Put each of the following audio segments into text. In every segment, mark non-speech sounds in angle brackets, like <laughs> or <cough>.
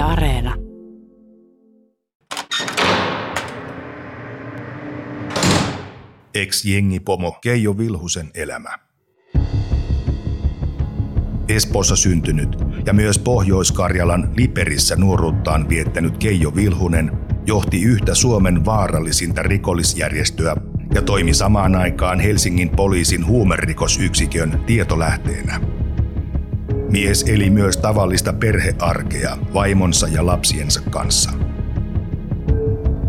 Areena. Ex-jengipomo Keijo Vilhusen elämä. Espoossa syntynyt ja myös Pohjois-Karjalan Liperissä nuoruuttaan viettänyt Keijo Vilhunen johti yhtä Suomen vaarallisinta rikollisjärjestöä ja toimi samaan aikaan Helsingin poliisin huumerikosyksikön tietolähteenä. Mies eli myös tavallista perhearkea vaimonsa ja lapsiensa kanssa.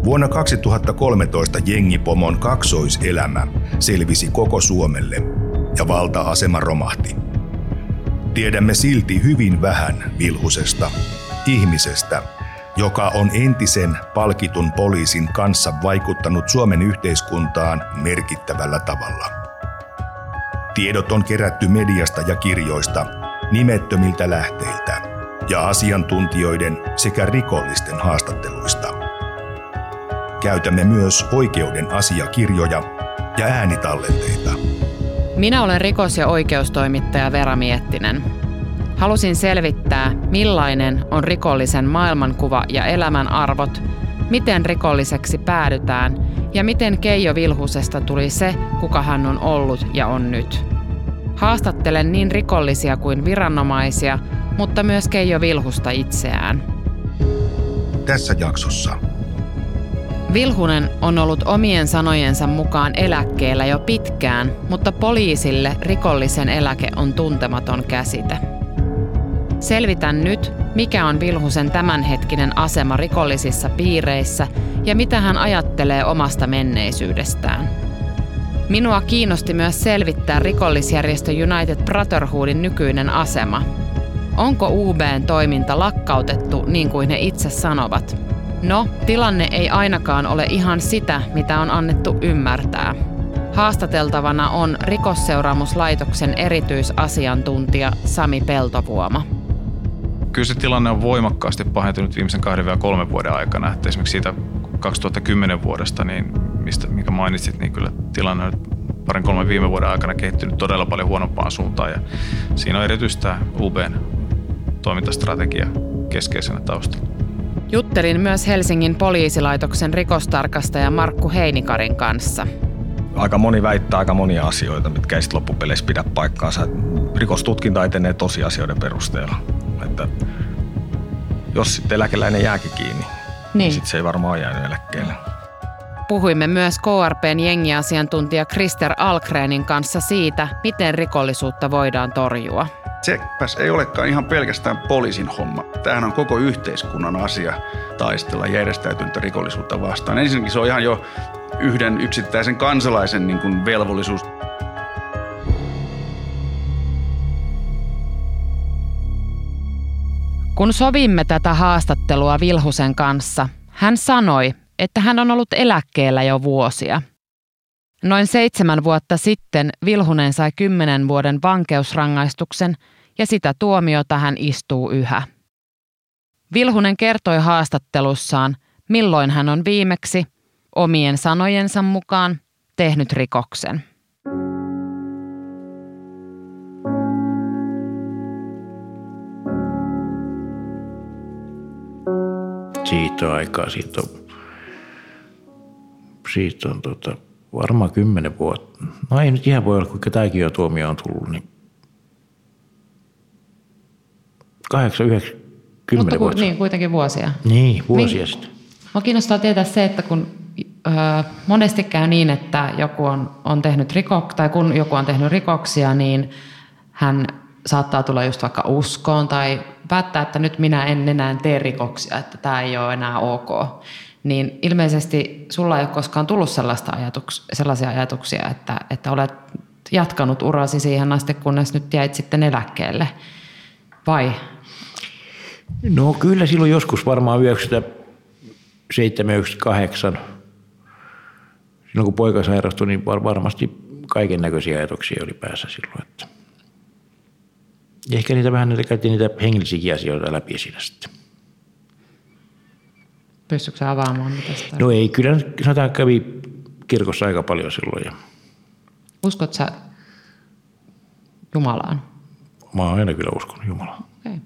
Vuonna 2013 jengipomon kaksoiselämä selvisi koko Suomelle ja valta-asema romahti. Tiedämme silti hyvin vähän Vilhusesta, ihmisestä, joka on entisen palkitun poliisin kanssa vaikuttanut Suomen yhteiskuntaan merkittävällä tavalla. Tiedot on kerätty mediasta ja kirjoista, nimettömiltä lähteiltä ja asiantuntijoiden sekä rikollisten haastatteluista. Käytämme myös oikeuden asiakirjoja ja äänitallenteita. Minä olen rikos- ja oikeustoimittaja Vera Miettinen. Halusin selvittää, millainen on rikollisen maailmankuva ja elämän arvot, miten rikolliseksi päädytään ja miten Keijo Vilhusesta tuli se, kuka hän on ollut ja on nyt. Haastattelen niin rikollisia kuin viranomaisia, mutta myös Keijo Vilhusta itseään. Tässä jaksossa Vilhunen on ollut omien sanojensa mukaan eläkkeellä jo pitkään, mutta poliisille rikollisen eläke on tuntematon käsite. Selvitän nyt, mikä on Vilhusen tämänhetkinen asema rikollisissa piireissä ja mitä hän ajattelee omasta menneisyydestään. Minua kiinnosti myös selvittää rikollisjärjestö United Brotherhoodin nykyinen asema. Onko UBn toiminta lakkautettu niin kuin he itse sanovat? No, tilanne ei ainakaan ole ihan sitä, mitä on annettu ymmärtää. Haastateltavana on rikosseuraamuslaitoksen erityisasiantuntija Sami Peltovuoma. Kyllä se tilanne on voimakkaasti pahentunut viimeisen kahden vai kolmen vuoden aikana. Että esimerkiksi siitä 2010 vuodesta, niin mistä, mikä mainitsit, niin kyllä tilanne on parin kolmen viime vuoden aikana kehittynyt todella paljon huonompaan suuntaan. Ja siinä on erityisesti tämä UBn toimintastrategia keskeisenä taustalla. Juttelin myös Helsingin poliisilaitoksen rikostarkastaja Markku Heinikarin kanssa. Aika moni väittää aika monia asioita, mitkä ei sitten loppupeleissä pidä paikkaansa. Rikostutkinta etenee tosiasioiden perusteella. Että jos sitten eläkeläinen jääkin kiinni, niin, niin sitten se ei varmaan jäänyt eläkkeelle. Puhuimme myös KRPn jengiasiantuntija Krister Alkrenin kanssa siitä, miten rikollisuutta voidaan torjua. Tsekpäs ei olekaan ihan pelkästään poliisin homma. Tämähän on koko yhteiskunnan asia taistella järjestäytyntä rikollisuutta vastaan. Ensinnäkin se on ihan jo yhden yksittäisen kansalaisen niin kuin velvollisuus. Kun sovimme tätä haastattelua Vilhusen kanssa, hän sanoi, että hän on ollut eläkkeellä jo vuosia. Noin seitsemän vuotta sitten Vilhunen sai kymmenen vuoden vankeusrangaistuksen ja sitä tuomiota hän istuu yhä. Vilhunen kertoi haastattelussaan, milloin hän on viimeksi, omien sanojensa mukaan, tehnyt rikoksen. Siitä aikaa, siitä on, siitä on tota, varmaan kymmenen vuotta. No ei nyt ihan voi olla, kuinka tämäkin jo tuomio on tullut, niin kahdeksan, yhdeksän, kymmenen Mutta ku, vuotta. Niin, kuitenkin vuosia. Niin, vuosia niin, sitten. Mä kiinnostaa tietää se, että kun ö, monesti käy niin, että joku on, on tehnyt rikok, tai kun joku on tehnyt rikoksia, niin hän saattaa tulla just vaikka uskoon tai päättää, että nyt minä en enää tee rikoksia, että tämä ei ole enää ok. Niin ilmeisesti sulla ei ole koskaan tullut sellaista ajatuks, sellaisia ajatuksia, että, että olet jatkanut urasi siihen asti, kunnes nyt jäit sitten eläkkeelle. Vai? No kyllä silloin joskus varmaan 97, 98, silloin kun poika sairastui, niin varmasti kaiken näköisiä ajatuksia oli päässä silloin. Että ehkä niitä vähän niitä käytiin niitä hengellisiä asioita läpi siinä sitten. Pystytkö avaamaan mitä sitä? No ei, kyllä sanotaan kävi kirkossa aika paljon silloin. Ja... Uskot sä Jumalaan? Mä oon aina kyllä uskonut Jumalaan. Okay.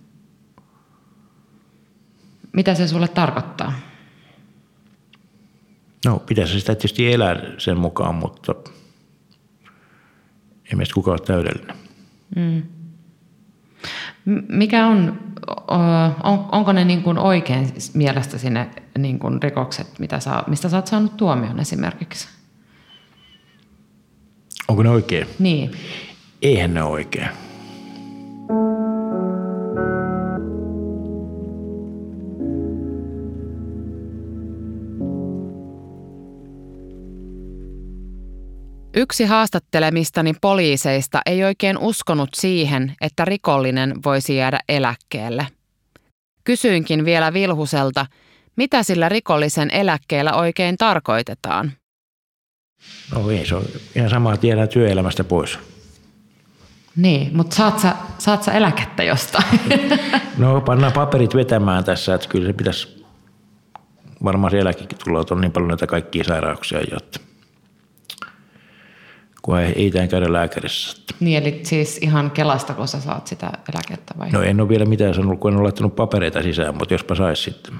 Mitä se sulle tarkoittaa? No pitäisi sitä tietysti elää sen mukaan, mutta ei meistä kukaan ole täydellinen. Mikä on, on onko ne niin kuin oikein mielestä sinne niin kuin rikokset, mitä saa, mistä sä oot saanut tuomion esimerkiksi? Onko ne oikein? Niin. Eihän ne ole oikein. Yksi haastattelemistani poliiseista ei oikein uskonut siihen, että rikollinen voisi jäädä eläkkeelle. Kysyinkin vielä Vilhuselta, mitä sillä rikollisen eläkkeellä oikein tarkoitetaan. No ei, se on ihan sama tiedä työelämästä pois. Niin, mutta saat sä, saat sä eläkettä jostain? <laughs> No pannaan paperit vetämään tässä, että kyllä se pitäisi, varmaan se eläkekin tulee, että on niin paljon näitä kaikkia sairauksia, jotta kun ei, ei tämän käydä lääkärissä. Niin, eli siis ihan Kelasta, kun sä saat sitä eläkettä vai? No en ole vielä mitään sanonut, kun en ole laittanut papereita sisään, mutta jospa saisi sitten.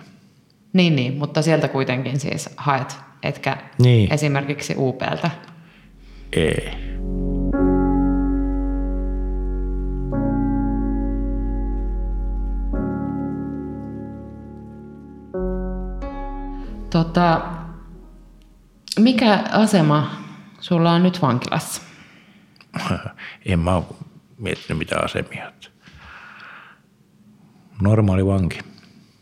Niin, niin, mutta sieltä kuitenkin siis haet, etkä Niin. esimerkiksi UPltä. Ei. Tota, mikä asema sulla on nyt vankilassa? <laughs> En mä ole miettinyt mitään asemia. Normaali vanki.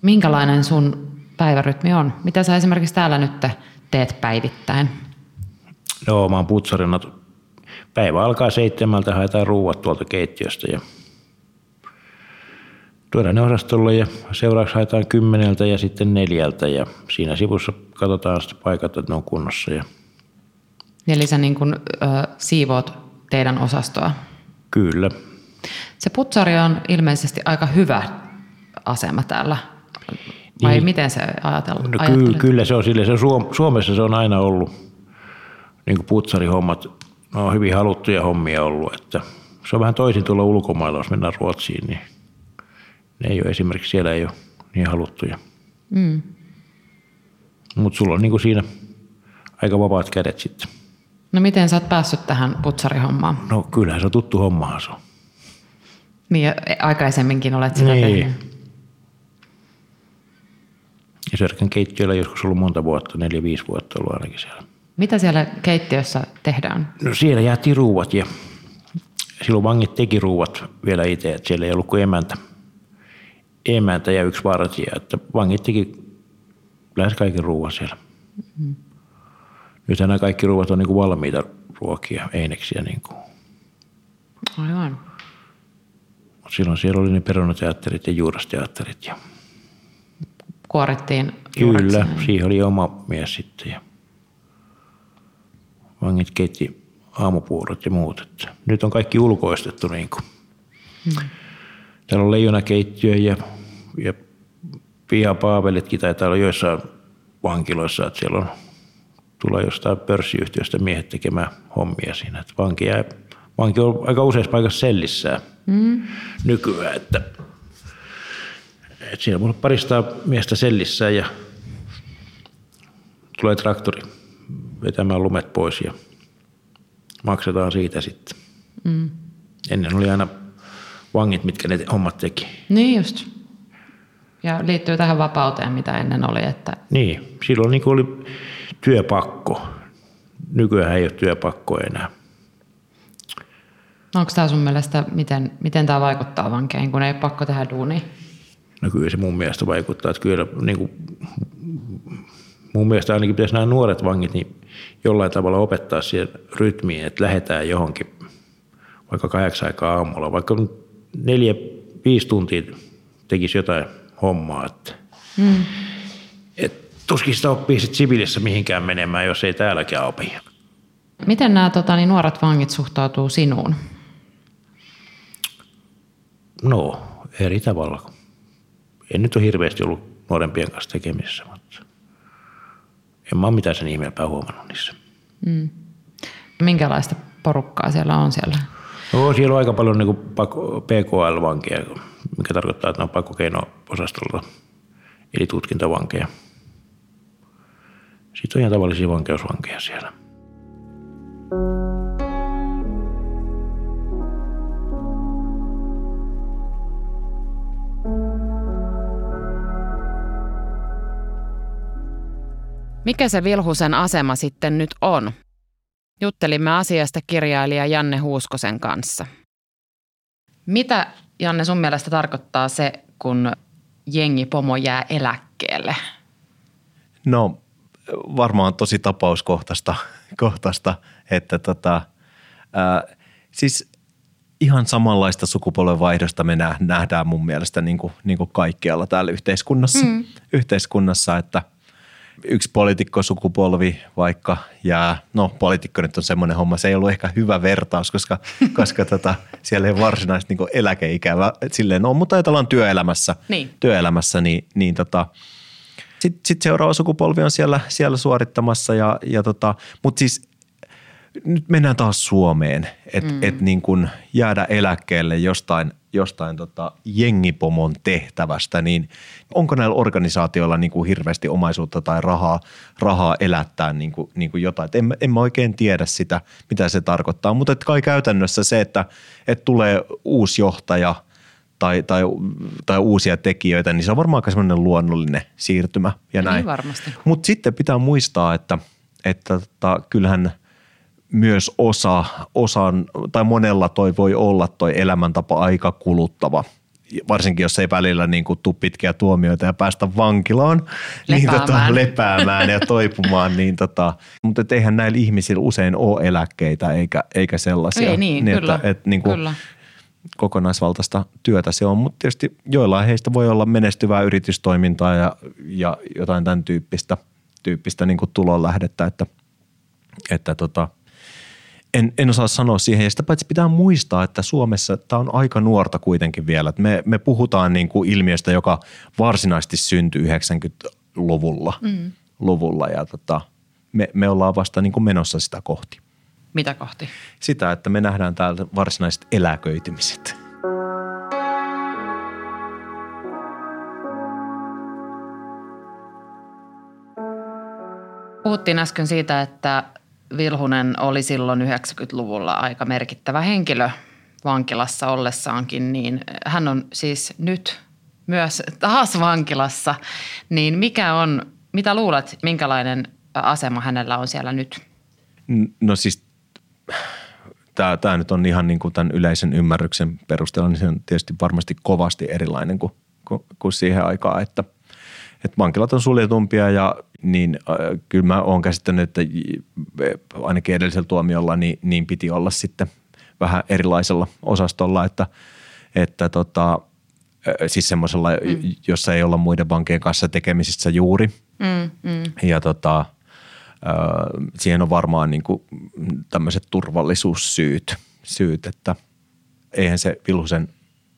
Minkälainen sun päivärytmi on? Mitä sä esimerkiksi täällä nyt teet päivittäin? Joo, mä oon putsarina. Päivä alkaa seitsemältä, haetaan ruuat tuolta keittiöstä ja tuodaan ne osastolle ja seuraavaksi haetaan kymmeneltä ja sitten neljältä ja siinä sivussa katsotaan sitten paikat, että ne on kunnossa. Ja Eli sä niin kun, ö, siivoot teidän osastoa. kyllä, Se putsari on ilmeisesti aika hyvä asema täällä. Vai Niin. miten se ajatella, no, ky- kyllä se on sille. Se on Suom- Suomessa se on aina ollut niin kuin putsarihommat, ne on hyvin haluttuja hommia ollut. Että se on vähän toisin tuolla ulkomailla, jos mennään Ruotsiin, niin ne ei ole esimerkiksi siellä ei ole niin haluttuja. Mm. Mutta sulla on niin kuin siinä aika vapaat kädet sitten. No miten sä oot päässyt tähän putsarihommaan? No kyllähän se on tuttu hommahan se on. Niin ja aikaisemminkin olet sitä Niin. tehnyt. Ja Sörkän keittiöllä joskus ollut monta vuotta, neljä, viisi vuotta ollut ainakin siellä. Mitä siellä keittiössä tehdään? No siellä jäätiin ruuat ja silloin vangit teki ruuat vielä itse, että siellä ei ollut kuin emäntä. Emäntä ja yksi vartija, että vangit teki lähes kaiken ruuan siellä. Mm-hmm. Nythän nämä kaikki ruuat on niin kuin valmiita ruokia, eineksiä. Niin kuin. Aivan. Mut silloin siellä oli ne perunateatterit ja juurasteatterit. Ja Kuorittiin Kyllä, juureksi. siihen oli oma mies sitten. Ja vangit keitti aamupuurot ja muut. Että nyt on kaikki ulkoistettu. Niin kuin. Hmm. Täällä on leijonakeittiö ja, ja pihapaavelitkin taitaa olla joissain vankiloissa, että siellä on tulee jostain pörssiyhtiöstä miehet tekemään hommia siinä. Että vanki, jää, vanki on aika useassa paikassa sellissään mm. nykyään, että, että siinä voi olla parista miestä sellissään ja tulee traktori vetämään lumet pois ja maksetaan siitä sitten. Mm. Ennen oli aina vangit, mitkä ne hommat teki. Niin just. Ja liittyy tähän vapauteen, mitä ennen oli, että Niin, silloin niin oli työpakko. Nykyään ei ole työpakko enää. onko tämä sun mielestä, miten, miten tämä vaikuttaa vankeihin, kun ei ole pakko tehdä duunia? No kyllä se mun mielestä vaikuttaa, että kyllä niin kuin, mun mielestä ainakin pitäisi nämä nuoret vangit niin jollain tavalla opettaa siihen rytmiin, että lähdetään johonkin vaikka kahdeksan aikaa aamulla, vaikka neljä, viisi tuntia tekisi jotain hommaa. Että, mm. Tuskin sitä oppii sit siviilissä mihinkään menemään, jos ei täälläkään opi. Miten nämä tota, niin nuoret vangit suhtautuu sinuun? No, eri tavalla. En nyt ole hirveästi ollut nuorempien kanssa tekemisissä, mutta en mä ole mitään sen ihmeempää huomannut niissä. Minkälaista porukkaa siellä on siellä? No, siellä on aika paljon niin PKL-vankeja, mikä tarkoittaa, että ne on pakkokeino-osastolla. eli tutkintavankeja. Sitten on ihan tavallisia vankeusvankeja siellä. Mikä se Vilhusen asema sitten nyt on? Juttelimme asiasta kirjailija Janne Huuskosen kanssa. Mitä, Janne, sun mielestä tarkoittaa se, kun jengi pomo jää eläkkeelle? No varmaan tosi tapauskohtaista, kohtaista, että tota, ää, siis ihan samanlaista sukupolvenvaihdosta me nähdään mun mielestä niin kuin, niin kuin kaikkialla täällä yhteiskunnassa, mm. yhteiskunnassa että – yksi poliitikkosukupolvi vaikka jää, no poliitikko nyt on semmoinen homma, se ei ollut ehkä hyvä vertaus, koska, <laughs> koska tota, siellä ei varsinaisesti niin eläkeikävä silleen on, mutta ajatellaan työelämässä, niin, työelämässä, niin, niin tota, sitten sit seuraava sukupolvi on siellä, siellä suorittamassa, ja, ja tota, mutta siis nyt mennään taas Suomeen, että mm. et niin kun jäädä eläkkeelle jostain, jostain tota jengipomon tehtävästä, niin onko näillä organisaatioilla niin kuin hirveästi omaisuutta tai rahaa, rahaa elättää niin kuin, niin kuin jotain. Et en, en mä oikein tiedä sitä, mitä se tarkoittaa, mutta kai käytännössä se, että, että tulee uusi johtaja tai, tai, tai uusia tekijöitä, niin se on varmaan aika semmoinen luonnollinen siirtymä ja niin näin. Niin varmasti. Mutta sitten pitää muistaa, että, että tota, kyllähän – myös osa, osan, tai monella toi voi olla toi elämäntapa aika kuluttava varsinkin jos ei välillä niin kuin tuu pitkiä tuomioita ja päästä vankilaan lepäämään, niin tota, lepäämään ja toipumaan, <laughs> niin tota, mutta eihän näillä ihmisillä usein ole eläkkeitä eikä, eikä sellaisia. Ei niin, niin kyllä, että, et, niin kuin kyllä. Kokonaisvaltaista työtä se on, mutta tietysti joillain heistä voi olla menestyvää yritystoimintaa ja, ja jotain tämän tyyppistä, tyyppistä niin tulonlähdettä, että, että tota – en, en osaa sanoa siihen. Ja sitä paitsi pitää muistaa, että Suomessa tämä on aika nuorta kuitenkin vielä. me, me puhutaan niin kuin ilmiöstä, joka varsinaisesti syntyi 90-luvulla. Mm. Luvulla, ja tota, me, me ollaan vasta niin kuin menossa sitä kohti. Mitä kohti? Sitä, että me nähdään täältä varsinaiset eläköitymiset. Puhuttiin äsken siitä, että Vilhunen oli silloin 90-luvulla aika merkittävä henkilö vankilassa ollessaankin, niin hän on siis nyt myös taas vankilassa. Niin mikä on, mitä luulet, minkälainen asema hänellä on siellä nyt? No siis tämä, tämä nyt on ihan niin kuin tämän yleisen ymmärryksen perusteella, niin se on tietysti varmasti kovasti erilainen kuin, kuin, kuin siihen aikaan, että, että vankilat on suljetumpia ja niin äh, kyllä mä oon käsittänyt, että ainakin edellisellä tuomiolla niin, niin piti olla sitten vähän erilaisella osastolla, että, että tota, siis semmoisella, mm. jossa ei olla muiden vankien kanssa tekemisissä juuri. Mm, mm. Ja tota, äh, siihen on varmaan niin kuin tämmöiset turvallisuussyyt, syyt, että eihän se Vilhusen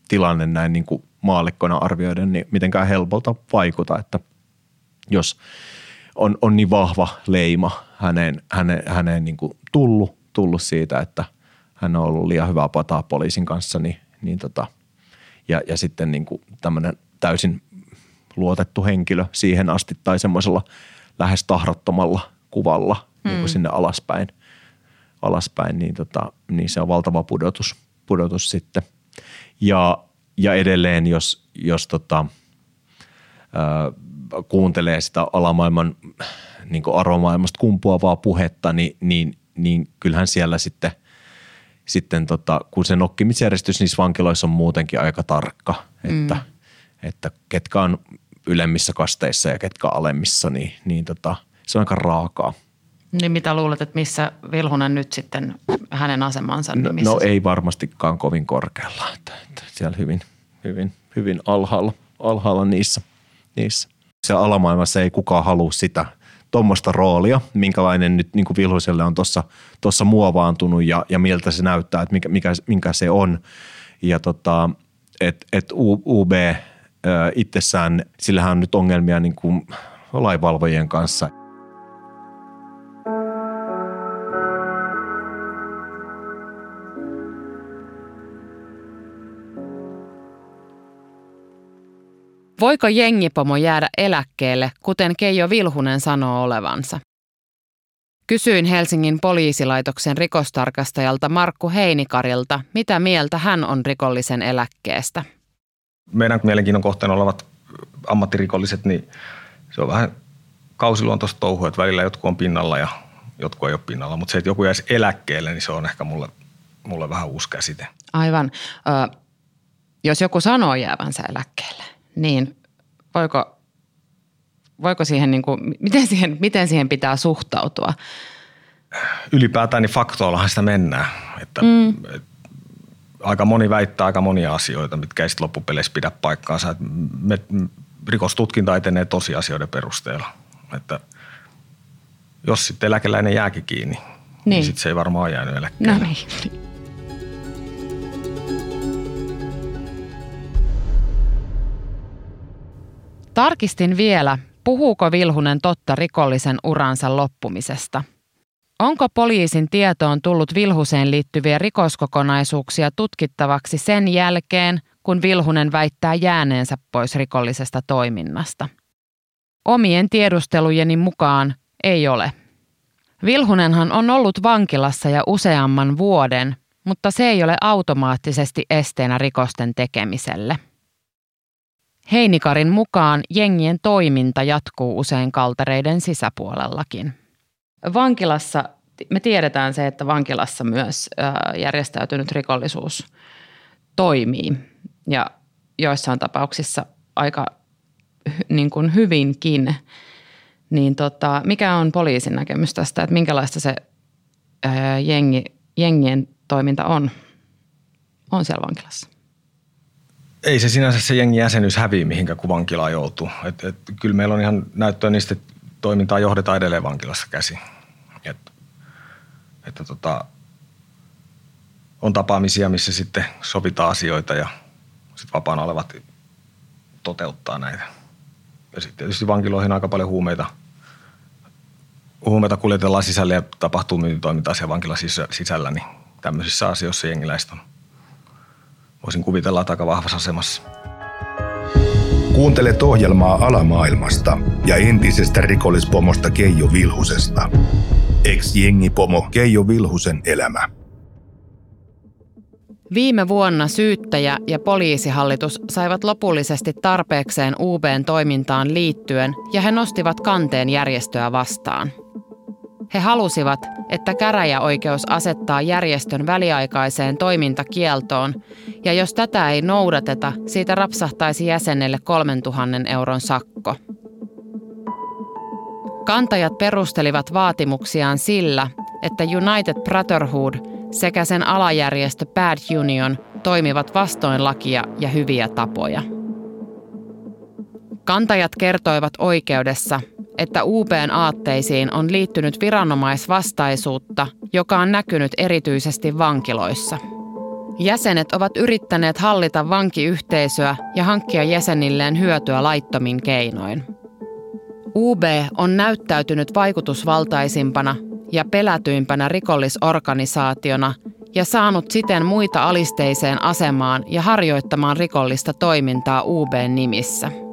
tilanne näin niin kuin maallikkona arvioiden niin mitenkään helpolta vaikuta, että jos – on, on niin vahva leima häneen, häneen, häneen niin kuin tullut, tullut siitä, että hän on ollut liian hyvää pataa poliisin kanssa, niin, niin tota, ja, ja sitten niin kuin tämmöinen täysin luotettu henkilö siihen asti tai semmoisella lähes tahrattomalla kuvalla mm. niin kuin hmm. sinne alaspäin, alaspäin niin, tota, niin se on valtava pudotus, pudotus sitten. Ja, ja edelleen, jos, jos tota, kuuntelee sitä alamaailman niin aromaailmasta kumpuavaa puhetta, niin, niin, niin kyllähän siellä sitten, sitten tota, kun se nokkimisjärjestys niissä vankiloissa on muutenkin aika tarkka, että, mm. että ketkä on ylemmissä kasteissa ja ketkä alemmissa, niin, niin tota, se on aika raakaa. Niin mitä luulet, että missä Vilhunen nyt sitten hänen asemansa? Niin no, no ei varmastikaan kovin korkealla, että, että siellä hyvin, hyvin, hyvin alhaalla, alhaalla niissä, niissä siellä alamaailmassa ei kukaan halua sitä tuommoista roolia, minkälainen nyt niin kuin Vilhuselle on tuossa muovaantunut ja, ja miltä se näyttää, että mikä, mikä, minkä se on. Ja tota, että et UB itsessään, sillähän on nyt ongelmia niin kuin lainvalvojien kanssa – Voiko jengipomo jäädä eläkkeelle, kuten Keijo Vilhunen sanoo olevansa? Kysyin Helsingin poliisilaitoksen rikostarkastajalta Markku Heinikarilta, mitä mieltä hän on rikollisen eläkkeestä. Meidän mielenkiinnon kohteena olevat ammattirikolliset, niin se on vähän kausiluontoista touhua, että välillä jotkut on pinnalla ja jotkut ei ole pinnalla. Mutta se, että joku jäisi eläkkeelle, niin se on ehkä mulle, mulle vähän uusi käsite. Aivan. Ö, jos joku sanoo jäävänsä eläkkeelle, niin voiko, voiko siihen, niin kuin, miten, siihen, miten siihen pitää suhtautua? Ylipäätään niin faktoillahan sitä mennään. Että, mm. et, aika moni väittää aika monia asioita, mitkä ei sitten loppupeleissä pidä paikkaansa. Me, rikostutkinta etenee tosiasioiden perusteella. Että jos sitten eläkeläinen jääkin kiinni, niin, niin sitten se ei varmaan jäänyt eläkkeelle. No niin. Tarkistin vielä, puhuuko Vilhunen totta rikollisen uransa loppumisesta. Onko poliisin tietoon tullut Vilhuseen liittyviä rikoskokonaisuuksia tutkittavaksi sen jälkeen, kun Vilhunen väittää jääneensä pois rikollisesta toiminnasta? Omien tiedustelujeni mukaan ei ole. Vilhunenhan on ollut vankilassa ja useamman vuoden, mutta se ei ole automaattisesti esteenä rikosten tekemiselle. Heinikarin mukaan jengien toiminta jatkuu usein kaltereiden sisäpuolellakin. Vankilassa, me tiedetään se, että vankilassa myös järjestäytynyt rikollisuus toimii ja joissain tapauksissa aika niin kuin hyvinkin. Niin tota, mikä on poliisin näkemys tästä, että minkälaista se jengi, jengien toiminta on, on siellä vankilassa? Ei se sinänsä se jengi jäsenyys häviä mihinkä kun vankilaan joutuu. Et, et, kyllä meillä on ihan näyttöä niistä, että toimintaa johdetaan edelleen vankilassa käsi. Et, että tota, on tapaamisia, missä sitten sovitaan asioita ja sitten vapaana olevat toteuttaa näitä. Ja sitten tietysti vankiloihin aika paljon huumeita, huumeita kuljetellaan sisälle ja tapahtuu myyntitoimintaa siellä vankilan sisällä, niin tämmöisissä asioissa jengiläistä on – voisin kuvitella, että aika vahvassa asemassa. Kuuntelet ohjelmaa alamaailmasta ja entisestä rikollispomosta Keijo Vilhusesta. Ex-jengipomo Keijo Vilhusen elämä. Viime vuonna syyttäjä ja poliisihallitus saivat lopullisesti tarpeekseen UBn toimintaan liittyen ja he nostivat kanteen järjestöä vastaan – he halusivat, että käräjäoikeus asettaa järjestön väliaikaiseen toimintakieltoon, ja jos tätä ei noudateta, siitä rapsahtaisi jäsenelle 3000 euron sakko. Kantajat perustelivat vaatimuksiaan sillä, että United Brotherhood sekä sen alajärjestö Bad Union toimivat vastoin lakia ja hyviä tapoja. Kantajat kertoivat oikeudessa, että UPn aatteisiin on liittynyt viranomaisvastaisuutta, joka on näkynyt erityisesti vankiloissa. Jäsenet ovat yrittäneet hallita vankiyhteisöä ja hankkia jäsenilleen hyötyä laittomin keinoin. UB on näyttäytynyt vaikutusvaltaisimpana ja pelätyimpänä rikollisorganisaationa ja saanut siten muita alisteiseen asemaan ja harjoittamaan rikollista toimintaa UBn nimissä –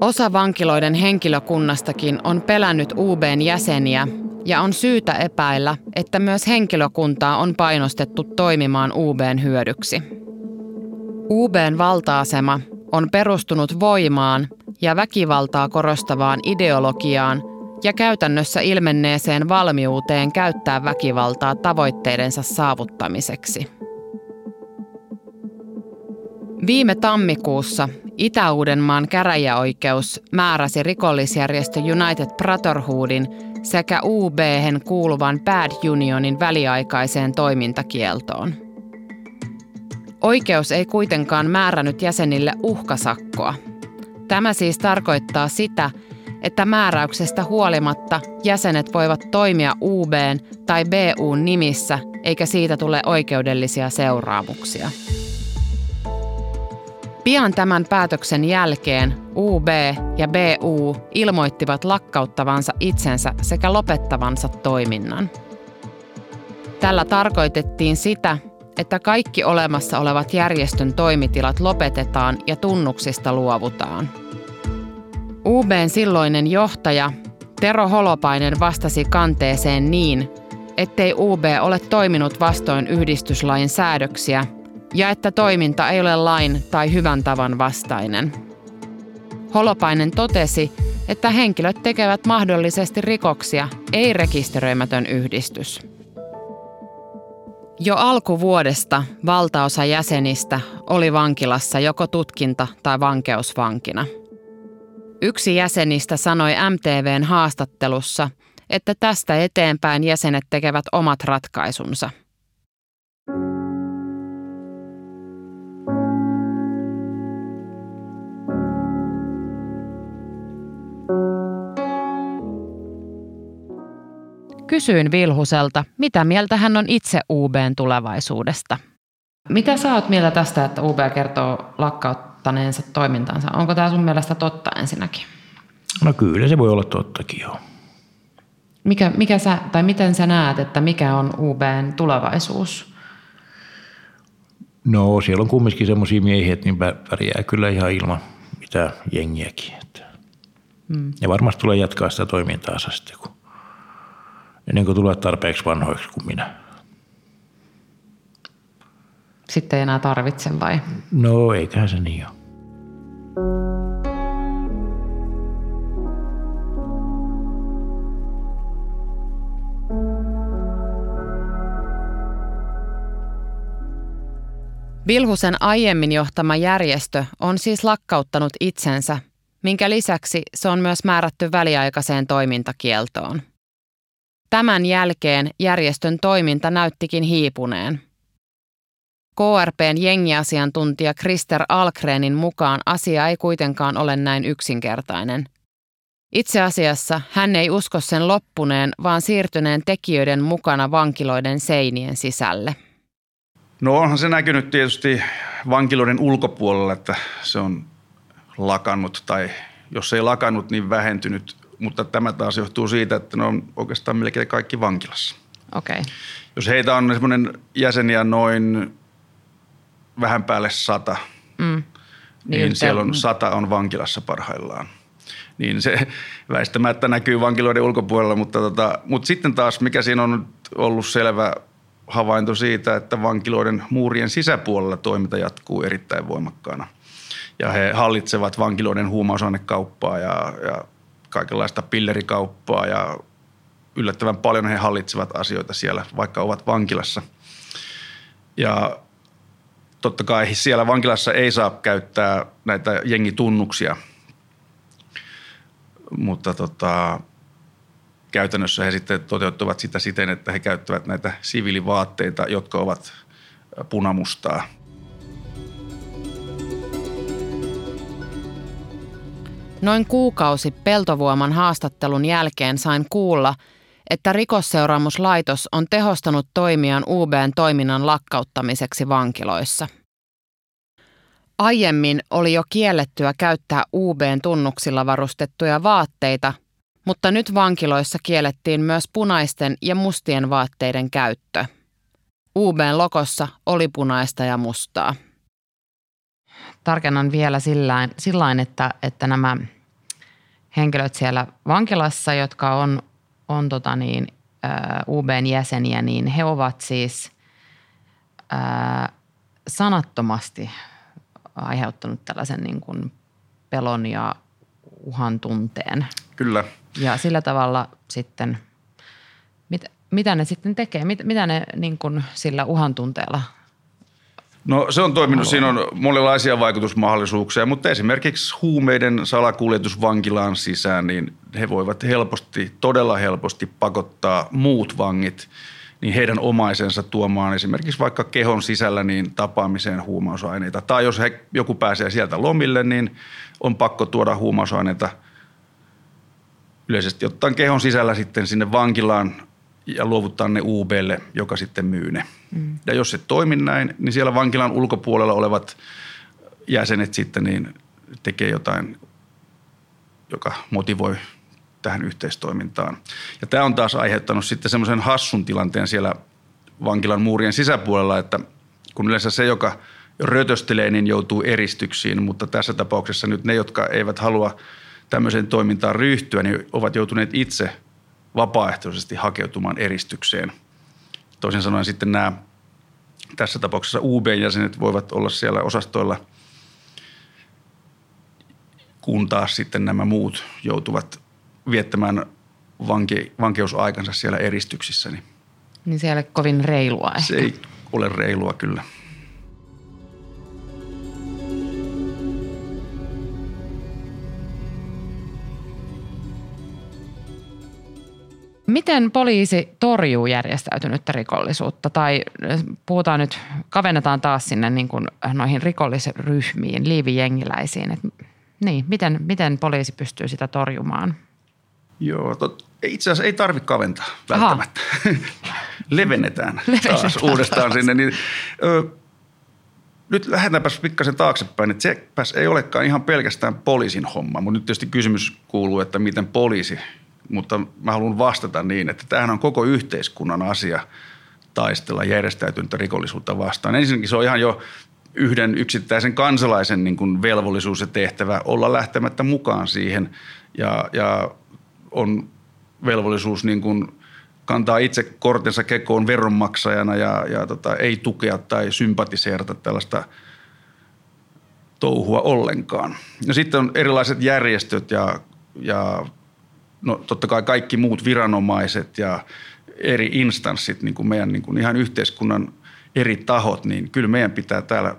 Osa vankiloiden henkilökunnastakin on pelännyt UBn jäseniä ja on syytä epäillä, että myös henkilökuntaa on painostettu toimimaan UBn hyödyksi. UBn valta-asema on perustunut voimaan ja väkivaltaa korostavaan ideologiaan ja käytännössä ilmenneeseen valmiuteen käyttää väkivaltaa tavoitteidensa saavuttamiseksi. Viime tammikuussa Itä-Uudenmaan käräjäoikeus määräsi rikollisjärjestö United Brotherhoodin sekä ub kuuluvan Bad Unionin väliaikaiseen toimintakieltoon. Oikeus ei kuitenkaan määrännyt jäsenille uhkasakkoa. Tämä siis tarkoittaa sitä, että määräyksestä huolimatta jäsenet voivat toimia UB tai BU nimissä eikä siitä tule oikeudellisia seuraamuksia. Pian tämän päätöksen jälkeen UB ja BU ilmoittivat lakkauttavansa itsensä sekä lopettavansa toiminnan. Tällä tarkoitettiin sitä, että kaikki olemassa olevat järjestön toimitilat lopetetaan ja tunnuksista luovutaan. UBn silloinen johtaja Tero Holopainen vastasi kanteeseen niin, ettei UB ole toiminut vastoin yhdistyslain säädöksiä ja että toiminta ei ole lain tai hyvän tavan vastainen. Holopainen totesi, että henkilöt tekevät mahdollisesti rikoksia, ei rekisteröimätön yhdistys. Jo alkuvuodesta valtaosa jäsenistä oli vankilassa joko tutkinta- tai vankeusvankina. Yksi jäsenistä sanoi MTVn haastattelussa, että tästä eteenpäin jäsenet tekevät omat ratkaisunsa – Kysyin Vilhuselta, mitä mieltä hän on itse UBn tulevaisuudesta. Mitä sä oot mieltä tästä, että UB kertoo lakkauttaneensa toimintansa? Onko tämä sun mielestä totta ensinnäkin? No kyllä se voi olla tottakin joo. Mikä, mikä sä, tai miten sä näet, että mikä on UBn tulevaisuus? No siellä on kumminkin semmoisia miehiä, että niin pärjää kyllä ihan ilman mitään jengiäkin. Että. Mm. Ja varmasti tulee jatkaa sitä toimintaa sitten, kun ennen kuin tulee tarpeeksi vanhoiksi kuin minä. Sitten ei enää tarvitse vai? No eiköhän se niin ole. Vilhusen aiemmin johtama järjestö on siis lakkauttanut itsensä, minkä lisäksi se on myös määrätty väliaikaiseen toimintakieltoon. Tämän jälkeen järjestön toiminta näyttikin hiipuneen. KRPn jengiasiantuntija Krister Alkrenin mukaan asia ei kuitenkaan ole näin yksinkertainen. Itse asiassa hän ei usko sen loppuneen, vaan siirtyneen tekijöiden mukana vankiloiden seinien sisälle. No onhan se näkynyt tietysti vankiloiden ulkopuolella, että se on lakannut tai jos ei lakannut, niin vähentynyt mutta tämä taas johtuu siitä, että ne on oikeastaan melkein kaikki vankilassa. Okay. Jos heitä on semmoinen jäseniä noin vähän päälle sata, mm. niin, niin te... siellä on sata on vankilassa parhaillaan. Niin se <laughs> väistämättä näkyy vankiloiden ulkopuolella, mutta, tota, mutta sitten taas mikä siinä on ollut selvä havainto siitä, että vankiloiden muurien sisäpuolella toiminta jatkuu erittäin voimakkaana. Ja he hallitsevat vankiloiden huumausainekauppaa ja, ja kaikenlaista pillerikauppaa ja yllättävän paljon he hallitsevat asioita siellä, vaikka ovat vankilassa. Ja totta kai siellä vankilassa ei saa käyttää näitä jengitunnuksia, mutta tota, käytännössä he sitten toteuttavat sitä siten, että he käyttävät näitä siviilivaatteita, jotka ovat punamustaa – Noin kuukausi Peltovuoman haastattelun jälkeen sain kuulla, että rikosseuraamuslaitos on tehostanut toimiaan UBn toiminnan lakkauttamiseksi vankiloissa. Aiemmin oli jo kiellettyä käyttää UBn tunnuksilla varustettuja vaatteita, mutta nyt vankiloissa kiellettiin myös punaisten ja mustien vaatteiden käyttö. UBn lokossa oli punaista ja mustaa. Tarkennan vielä sillä että, että nämä henkilöt siellä vankilassa, jotka on, on tota niin, UBn jäseniä, niin he ovat siis ää, sanattomasti aiheuttanut tällaisen niin kuin pelon ja uhan tunteen. Kyllä. Ja sillä tavalla sitten, mit, mitä ne sitten tekee, mit, mitä ne niin kuin sillä uhan tunteella No se on toiminut, siinä on monenlaisia vaikutusmahdollisuuksia, mutta esimerkiksi huumeiden salakuljetus vankilaan sisään, niin he voivat helposti, todella helposti pakottaa muut vangit niin heidän omaisensa tuomaan esimerkiksi vaikka kehon sisällä niin tapaamiseen huumausaineita. Tai jos he, joku pääsee sieltä lomille, niin on pakko tuoda huumausaineita yleisesti ottaen kehon sisällä sitten sinne vankilaan ja luovuttaa ne UBlle, joka sitten myy ne. Mm. Ja jos se toimi näin, niin siellä vankilan ulkopuolella olevat jäsenet sitten niin tekee jotain, joka motivoi tähän yhteistoimintaan. Ja tämä on taas aiheuttanut sitten semmoisen hassun tilanteen siellä vankilan muurien sisäpuolella, että kun yleensä se, joka rötöstelee, niin joutuu eristyksiin, mutta tässä tapauksessa nyt ne, jotka eivät halua tämmöiseen toimintaan ryhtyä, niin ovat joutuneet itse vapaaehtoisesti hakeutumaan eristykseen. Toisin sanoen sitten nämä tässä tapauksessa UB-jäsenet voivat olla siellä osastoilla, kun taas sitten nämä muut joutuvat viettämään vanke, vankeusaikansa siellä eristyksissä. Niin niin se ei ole kovin reilua ehkä. se ei ole reilua kyllä. Miten poliisi torjuu järjestäytynyttä rikollisuutta? Tai puhutaan nyt, kavennetaan taas sinne niin kuin noihin rikollisryhmiin, liivijengiläisiin. Et, niin, miten, miten poliisi pystyy sitä torjumaan? Joo, tot, itse asiassa ei tarvitse kaventaa välttämättä. <laughs> Levennetään taas uudestaan sinne. Niin, ö, nyt lähdetäänpäs pikkasen taaksepäin, että sepäs ei olekaan ihan pelkästään poliisin homma, mutta nyt tietysti kysymys kuuluu, että miten poliisi, mutta mä haluan vastata niin, että tämähän on koko yhteiskunnan asia taistella järjestäytynyttä rikollisuutta vastaan. Ensinnäkin se on ihan jo yhden yksittäisen kansalaisen niin kuin velvollisuus ja tehtävä olla lähtemättä mukaan siihen ja, ja on velvollisuus niin kuin kantaa itse kortensa kekoon veronmaksajana ja, ja tota, ei tukea tai sympatiseerata tällaista touhua ollenkaan. Ja sitten on erilaiset järjestöt ja, ja no, totta kai kaikki muut viranomaiset ja eri instanssit, niin kuin meidän niin kuin ihan yhteiskunnan eri tahot, niin kyllä meidän pitää täällä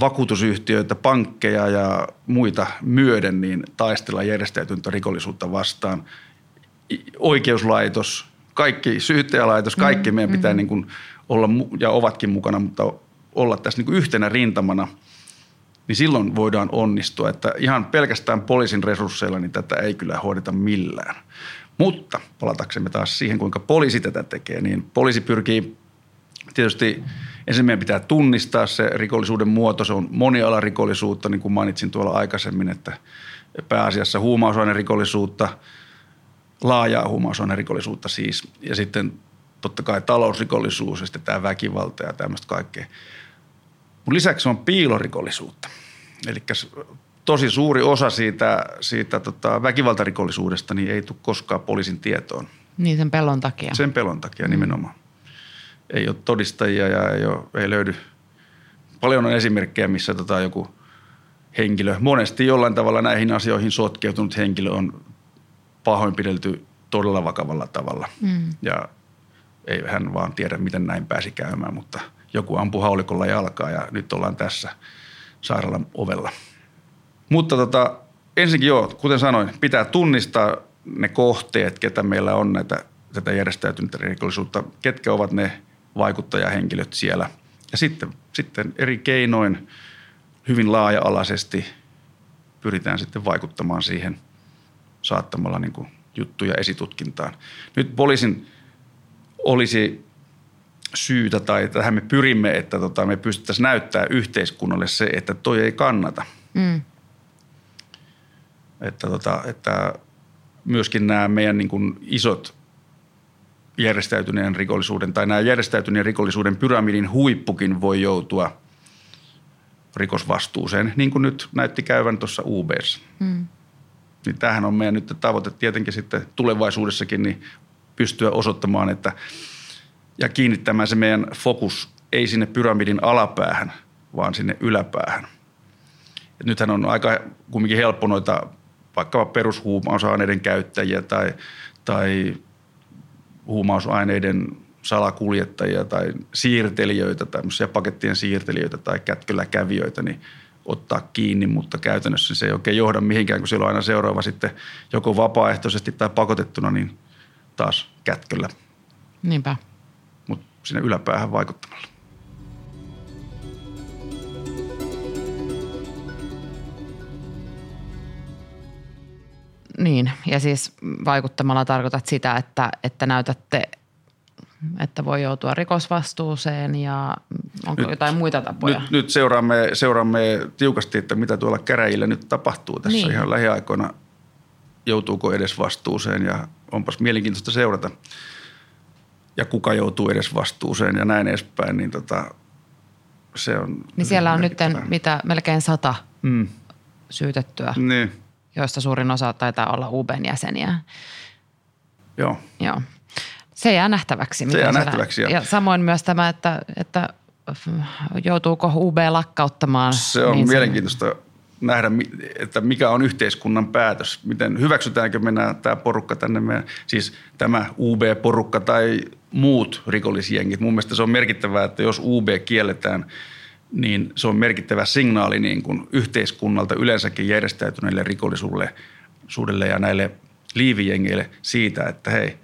vakuutusyhtiöitä, pankkeja ja muita myöden niin taistella järjestäytyntä rikollisuutta vastaan. Oikeuslaitos, kaikki, syyttäjälaitos, kaikki mm, meidän pitää mm. niin kuin olla ja ovatkin mukana, mutta olla tässä niin kuin yhtenä rintamana, niin silloin voidaan onnistua. Että ihan pelkästään poliisin resursseilla niin tätä ei kyllä hoideta millään. Mutta palataksemme taas siihen, kuinka poliisi tätä tekee, niin poliisi pyrkii tietysti – Ensin meidän pitää tunnistaa se rikollisuuden muoto. Se on monialarikollisuutta, niin kuin mainitsin tuolla aikaisemmin, että pääasiassa huumausainerikollisuutta, laajaa huumausainerikollisuutta siis. Ja sitten totta kai talousrikollisuus ja sitten tämä väkivalta ja tämmöistä kaikkea. Mutta lisäksi on piilorikollisuutta. Eli tosi suuri osa siitä, siitä tota väkivaltarikollisuudesta niin ei tule koskaan poliisin tietoon. Niin sen pelon takia. Sen pelon takia mm. nimenomaan ei ole todistajia ja ei, ole, ei löydy. Paljon on esimerkkejä, missä tota joku henkilö, monesti jollain tavalla näihin asioihin sotkeutunut henkilö on pahoinpidelty todella vakavalla tavalla. Mm. Ja ei hän vaan tiedä, miten näin pääsi käymään, mutta joku ampui haulikolla jalkaa ja nyt ollaan tässä sairaalan ovella. Mutta tota, ensinnäkin joo, kuten sanoin, pitää tunnistaa ne kohteet, ketä meillä on näitä, tätä järjestäytynyttä rikollisuutta, ketkä ovat ne vaikuttajahenkilöt siellä. Ja sitten, sitten eri keinoin hyvin laaja-alaisesti pyritään sitten vaikuttamaan siihen saattamalla niin kuin juttuja esitutkintaan. Nyt poliisin olisi syytä tai tähän me pyrimme, että tota, me pystyttäisiin näyttää yhteiskunnalle se, että toi ei kannata. Mm. Että, tota, että myöskin nämä meidän niin kuin isot järjestäytyneen rikollisuuden tai nämä järjestäytyneen rikollisuuden pyramidin huippukin voi joutua rikosvastuuseen, niin kuin nyt näytti käyvän tuossa UBS. Mm. Niin tämähän on meidän nyt tavoite tietenkin sitten tulevaisuudessakin niin pystyä osoittamaan, että ja kiinnittämään se meidän fokus ei sinne pyramidin alapäähän, vaan sinne yläpäähän. Et nythän on aika kumminkin helppo noita vaikkapa perushuumausaineiden käyttäjiä tai, tai huumausaineiden salakuljettajia tai siirtelijöitä, tämmöisiä pakettien siirtelijöitä tai kätköläkävijöitä, niin ottaa kiinni, mutta käytännössä se ei oikein johda mihinkään, kun siellä on aina seuraava sitten joko vapaaehtoisesti tai pakotettuna, niin taas kätköllä. Niinpä. Sinne yläpäähän vaikuttamalla. Niin, ja siis vaikuttamalla tarkoitat sitä, että, että näytätte, että voi joutua rikosvastuuseen ja onko nyt, jotain muita tapoja? Nyt, nyt seuraamme, seuraamme tiukasti, että mitä tuolla käräjillä nyt tapahtuu tässä niin. ihan lähiaikoina. Joutuuko edes vastuuseen ja onpas mielenkiintoista seurata. Ja kuka joutuu edes vastuuseen ja näin edespäin, niin tota, se on Niin siellä on nyt mitä melkein sata Mm, syytettyä, niin, joista suurin osa taitaa olla UBn jäseniä. joo. Joo. Se jää nähtäväksi. miten jää nähtäväksi, ja- Ja samoin myös tämä, että, että joutuuko UB lakkauttamaan. Se on niin mielenkiintoista nähdä, mi- että mikä on yhteiskunnan päätös. Miten hyväksytäänkö mennä tämä porukka tänne, meidän, siis tämä UB-porukka tai muut rikollisjengit. Mun mielestä se on merkittävää, että jos UB kielletään, niin se on merkittävä signaali niin kuin yhteiskunnalta yleensäkin järjestäytyneille rikollisuudelle suudelle ja näille liivijengeille siitä, että hei,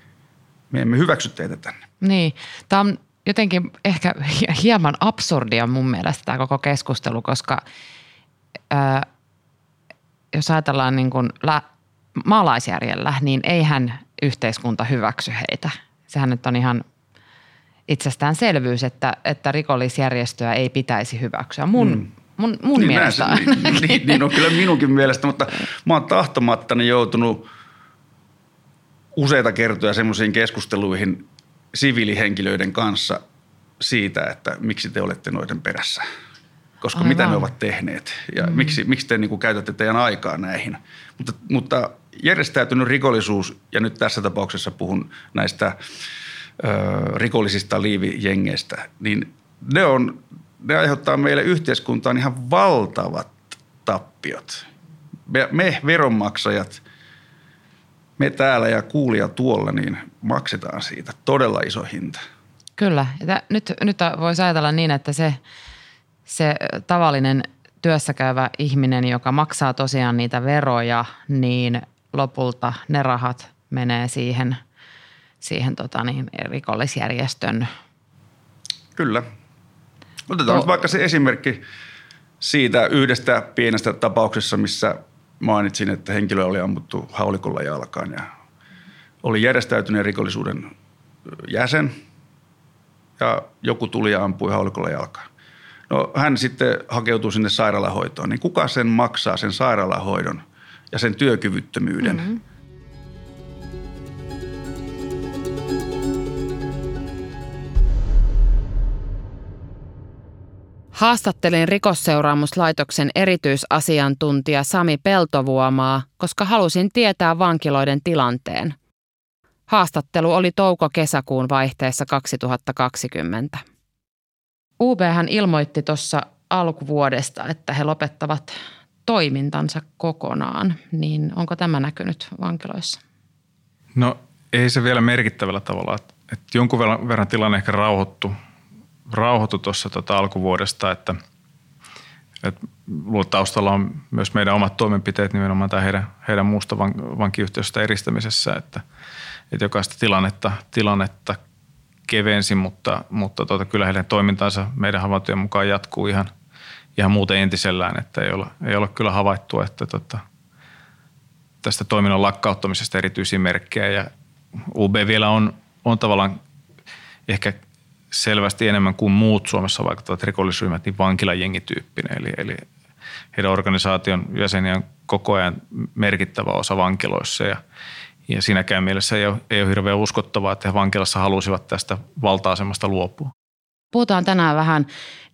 me emme hyväksy teitä tänne. Niin, tämä on jotenkin ehkä hi- <laughs> hieman absurdia mun mielestä tämä koko keskustelu, koska ää, jos ajatellaan niin kuin lä- maalaisjärjellä, niin eihän yhteiskunta hyväksy heitä. Sehän nyt on ihan itsestäänselvyys, että, että rikollisjärjestöä ei pitäisi hyväksyä. Mun, mm. mun, mun niin, mielestä. näin se- Niin, niin, niin on kyllä minunkin mielestä, mutta mä oon tahtomattani joutunut useita kertoja semmoisiin keskusteluihin siviilihenkilöiden kanssa siitä, että miksi te olette noiden perässä. Koska Aivan. mitä ne ovat tehneet ja mm. miksi, miksi te niin kuin käytätte teidän aikaa näihin. Mutta, mutta järjestäytynyt rikollisuus, ja nyt tässä tapauksessa puhun näistä ö, rikollisista liivijengeistä, niin ne, on, ne aiheuttaa meille yhteiskuntaan ihan valtavat tappiot. Me, me veronmaksajat, me täällä ja kuulija tuolla, niin maksetaan siitä todella iso hinta. Kyllä. Ja nyt, nyt voisi ajatella niin, että se, se tavallinen työssäkäyvä ihminen, joka maksaa tosiaan niitä veroja, niin lopulta ne rahat menee siihen, siihen tota niin, rikollisjärjestön. Kyllä. Otetaan No. vaikka se esimerkki siitä yhdestä pienestä tapauksessa, missä mainitsin, että henkilö oli ammuttu haulikolla jalkaan ja oli järjestäytyneen rikollisuuden jäsen ja joku tuli ja ampui haulikolla jalkaan. No hän sitten hakeutuu sinne sairaalahoitoon, niin kuka sen maksaa, sen sairaalahoidon ja sen työkyvyttömyyden? Mm-hmm. Haastattelin rikosseuraamuslaitoksen erityisasiantuntija Sami Peltovuomaa, koska halusin tietää vankiloiden tilanteen. Haastattelu oli touko-kesäkuun vaihteessa 2020. UB hän ilmoitti tuossa alkuvuodesta, että he lopettavat toimintansa kokonaan. Niin onko tämä näkynyt vankiloissa? No ei se vielä merkittävällä tavalla. Et, et jonkun verran, tilanne ehkä rauhoittu, rauhoittu tuossa tota alkuvuodesta, että että taustalla on myös meidän omat toimenpiteet nimenomaan tämä heidän, heidän muusta van, vankiyhteisöstä eristämisessä, että, että jokaista tilannetta, tilannetta kevensi, mutta, mutta tota, kyllä heidän toimintansa meidän havaintojen mukaan jatkuu ihan, ihan muuten entisellään, että ei ole, ei ole kyllä havaittu, että tota, tästä toiminnan lakkauttamisesta erityisiä merkkejä ja UB vielä on, on tavallaan ehkä selvästi enemmän kuin muut Suomessa vaikuttavat rikollisryhmät, niin vankilajengityyppinen. Eli, eli heidän organisaation jäseniä on koko ajan merkittävä osa vankiloissa ja, ja siinäkään mielessä ei ole, ei ole hirveän uskottavaa, että he vankilassa halusivat tästä valta-asemasta luopua. Puhutaan tänään vähän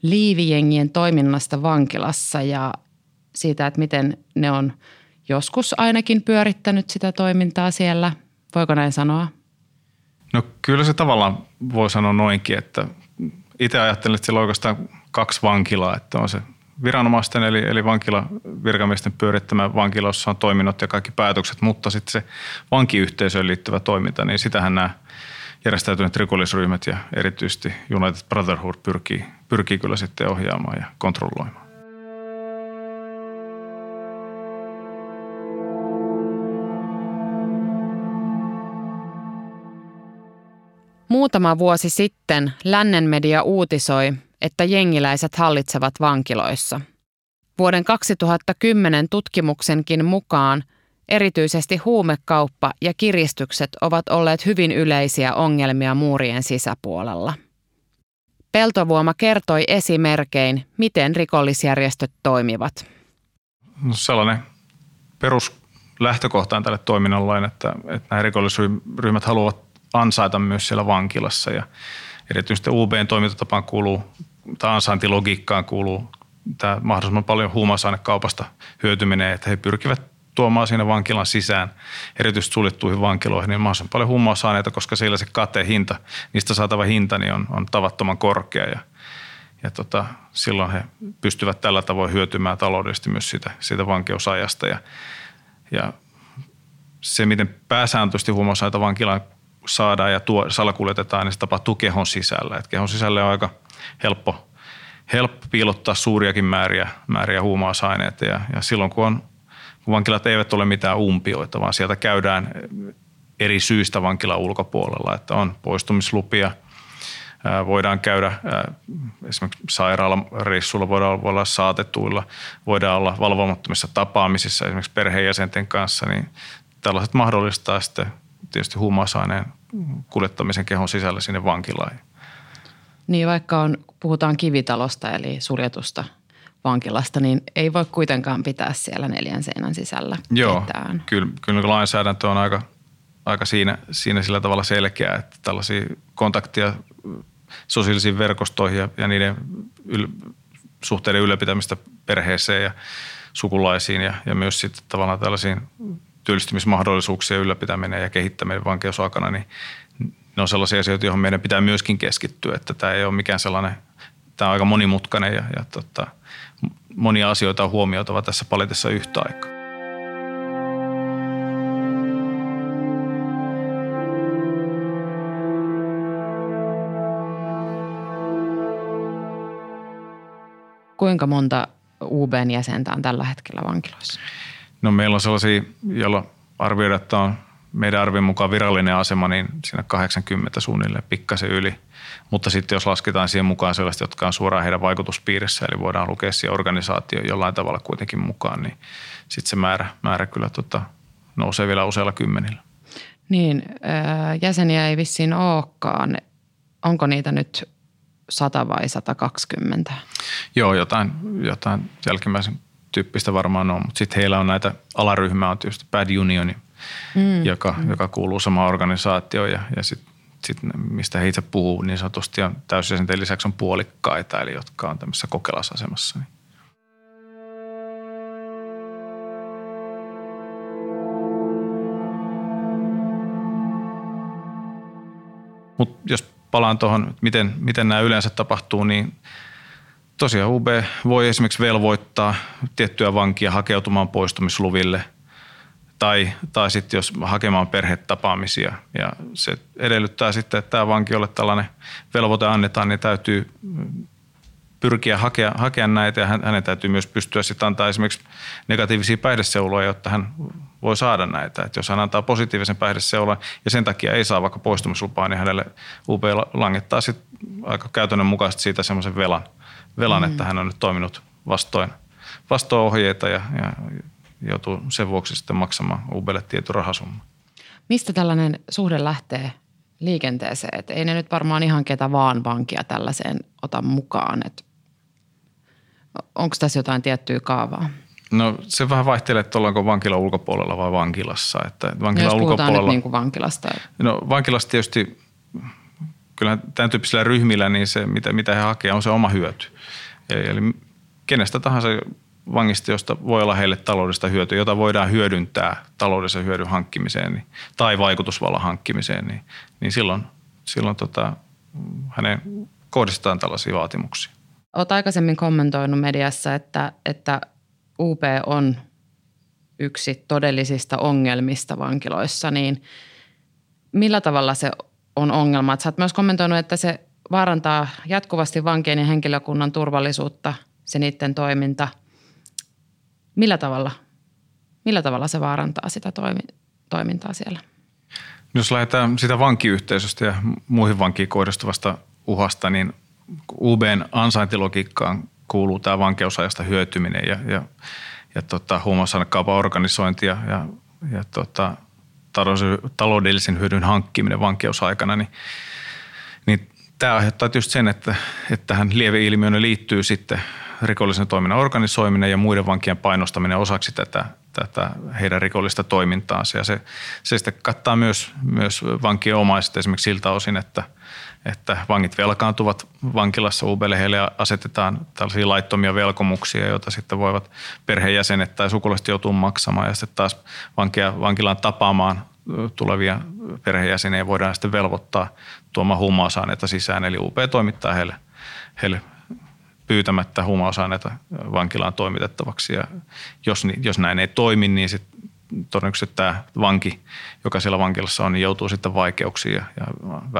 liivijengien toiminnasta vankilassa ja siitä, että miten ne on joskus ainakin pyörittänyt sitä toimintaa siellä. Voiko näin sanoa? No kyllä se tavallaan voi sanoa noinkin, että itse ajattelen, että siellä on oikeastaan kaksi vankilaa, että on se viranomaisten eli, eli vankila, virkamiesten pyörittämä vankila, jossa on toiminnot ja kaikki päätökset, mutta sitten se vankiyhteisöön liittyvä toiminta, niin sitähän nämä järjestäytyneet rikollisryhmät ja erityisesti United Brotherhood pyrkii, pyrkii kyllä sitten ohjaamaan ja kontrolloimaan. Muutama vuosi sitten lännen media uutisoi, että jengiläiset hallitsevat vankiloissa. Vuoden 2010 tutkimuksenkin mukaan erityisesti huumekauppa ja kiristykset ovat olleet hyvin yleisiä ongelmia muurien sisäpuolella. Peltovuoma kertoi esimerkein, miten rikollisjärjestöt toimivat. No sellainen peruslähtökohta on tälle toiminnalle, että, että nämä rikollisryhmät haluavat ansaita myös siellä vankilassa ja erityisesti UBn toimintatapaan kuuluu, tai ansaintilogiikkaan kuuluu tämä mahdollisimman paljon huumausainekaupasta hyötyminen, että he pyrkivät tuomaan siinä vankilan sisään, erityisesti suljettuihin vankiloihin, niin mahdollisimman paljon huumausaineita, koska siellä se hinta, niistä saatava hinta niin on, on tavattoman korkea ja, ja tota, silloin he pystyvät tällä tavoin hyötymään taloudellisesti myös siitä, siitä vankeusajasta ja, ja se, miten pääsääntöisesti huumausaineita vankilaan saadaan ja tuo, salakuljetetaan, niin se tapahtuu kehon sisällä. Et kehon sisällä on aika helppo, helppo piilottaa suuriakin määriä, määriä huumausaineita ja, ja silloin kun on vankilat eivät ole mitään umpioita, vaan sieltä käydään eri syistä vankilan ulkopuolella, että on poistumislupia, voidaan käydä esimerkiksi sairaalareissulla, voidaan olla saatetuilla, voidaan olla valvomattomissa tapaamisissa esimerkiksi perheenjäsenten kanssa, niin tällaiset mahdollistaa sitten tietysti huumausaineen kuljettamisen kehon sisällä sinne vankilaan. Niin vaikka on, puhutaan kivitalosta eli suljetusta vankilasta, niin ei voi kuitenkaan pitää siellä neljän seinän sisällä Joo, ketään. Kyllä, kyllä lainsäädäntö on aika, aika siinä, siinä sillä tavalla selkeä, että tällaisia kontaktia sosiaalisiin verkostoihin ja, ja niiden yl, suhteiden ylläpitämistä perheeseen ja sukulaisiin ja, ja myös sitten tavallaan tällaisiin työllistymismahdollisuuksien ylläpitäminen ja kehittäminen vankeusaikana, niin ne on sellaisia asioita, joihin meidän pitää myöskin keskittyä, että tämä ei ole mikään sellainen, tämä on aika monimutkainen ja, ja tota, monia asioita on huomioitava tässä paletissa yhtä aikaa. Kuinka monta UBn jäsentä on tällä hetkellä vankiloissa? No meillä on sellaisia, joilla arvioidaan, että on meidän arvion mukaan virallinen asema, niin siinä 80 suunnilleen pikkasen yli. Mutta sitten jos lasketaan siihen mukaan sellaiset, jotka on suoraan heidän vaikutuspiirissä, eli voidaan lukea siihen organisaatio jollain tavalla kuitenkin mukaan, niin sitten se määrä, määrä kyllä tota, nousee vielä useilla kymmenillä. Niin, jäseniä ei vissiin olekaan. Onko niitä nyt 100 vai 120? Joo, jotain, jotain jälkimmäisen tyyppistä varmaan on, mutta sitten heillä on näitä alaryhmää, on tietysti Bad Unioni, mm. joka, mm. joka kuuluu samaan organisaatioon ja, ja sitten sit, mistä he itse puhuu niin sanotusti on täysjäsenten lisäksi on puolikkaita, eli jotka on tämmöisessä kokelasasemassa. Niin. Mutta jos palaan tuohon, miten, miten nämä yleensä tapahtuu, niin tosiaan UB voi esimerkiksi velvoittaa tiettyä vankia hakeutumaan poistumisluville – tai, tai sitten jos hakemaan perhetapaamisia. Ja se edellyttää sitten, että tämä vankiolle tällainen velvoite annetaan, niin täytyy pyrkiä hakea, hakea näitä ja hänen täytyy myös pystyä sitten antaa esimerkiksi negatiivisia päihdeseuloja, jotta hän voi saada näitä. Että jos hän antaa positiivisen päihdeseulan ja sen takia ei saa vaikka poistumislupaa, niin hänelle UP langettaa sitten aika käytännön mukaisesti siitä semmoisen velan, velan mm. että hän on nyt toiminut vastoin, vastoin ohjeita ja, ja joutuu sen vuoksi sitten maksamaan Uberille tietyn rahasumma. Mistä tällainen suhde lähtee liikenteeseen? Et ei ne nyt varmaan ihan ketä vaan vankia tällaiseen ota mukaan. onko tässä jotain tiettyä kaavaa? No se vähän vaihtelee, että ollaanko vankila ulkopuolella vai vankilassa. Että vankila no, jos ulkopuolella, nyt niin kuin vankilasta. No vankilasta tietysti, kyllä tämän tyyppisillä ryhmillä, niin se mitä, mitä he hakevat on se oma hyöty. Eli kenestä tahansa vangista, josta voi olla heille taloudellista hyötyä, jota voidaan hyödyntää taloudellisen hyödyn hankkimiseen niin, tai vaikutusvallan hankkimiseen, niin, niin silloin, silloin tota, hänen kohdistetaan tällaisia vaatimuksia. Olet aikaisemmin kommentoinut mediassa, että, että UP on yksi todellisista ongelmista vankiloissa, niin millä tavalla se on ongelma? Sä oot myös kommentoinut, että se vaarantaa jatkuvasti vankien ja henkilökunnan turvallisuutta, se niiden toiminta – Millä tavalla, millä tavalla se vaarantaa sitä toimi, toimintaa siellä? Jos lähdetään sitä vankiyhteisöstä ja muihin vankiin kohdistuvasta uhasta, niin UBn ansaintilogiikkaan kuuluu tämä vankeusajasta hyötyminen ja, ja, ja tota, huumausainekaupan organisointi ja, ja, ja tota, taloudellisen hyödyn hankkiminen vankeusaikana, niin, niin tämä aiheuttaa tietysti sen, että, että tähän lieveilmiöön liittyy sitten rikollisen toiminnan organisoiminen ja muiden vankien painostaminen osaksi tätä, tätä heidän rikollista toimintaansa. Ja se, se sitten kattaa myös, myös vankien omaiset esimerkiksi siltä osin, että, että vangit velkaantuvat vankilassa UBlle, heille asetetaan tällaisia laittomia velkomuksia, joita sitten voivat perheenjäsenet tai sukulaiset joutuu maksamaan ja sitten taas vankia, vankilaan tapaamaan tulevia perheenjäseniä voidaan sitten velvoittaa tuomaan huumausaineita sisään, eli UP toimittaa heille, heille pyytämättä huumausaineita vankilaan toimitettavaksi. Ja jos, jos näin ei toimi, niin sit todennäköisesti tämä vanki, joka siellä vankilassa on, niin joutuu sitten vaikeuksiin ja, ja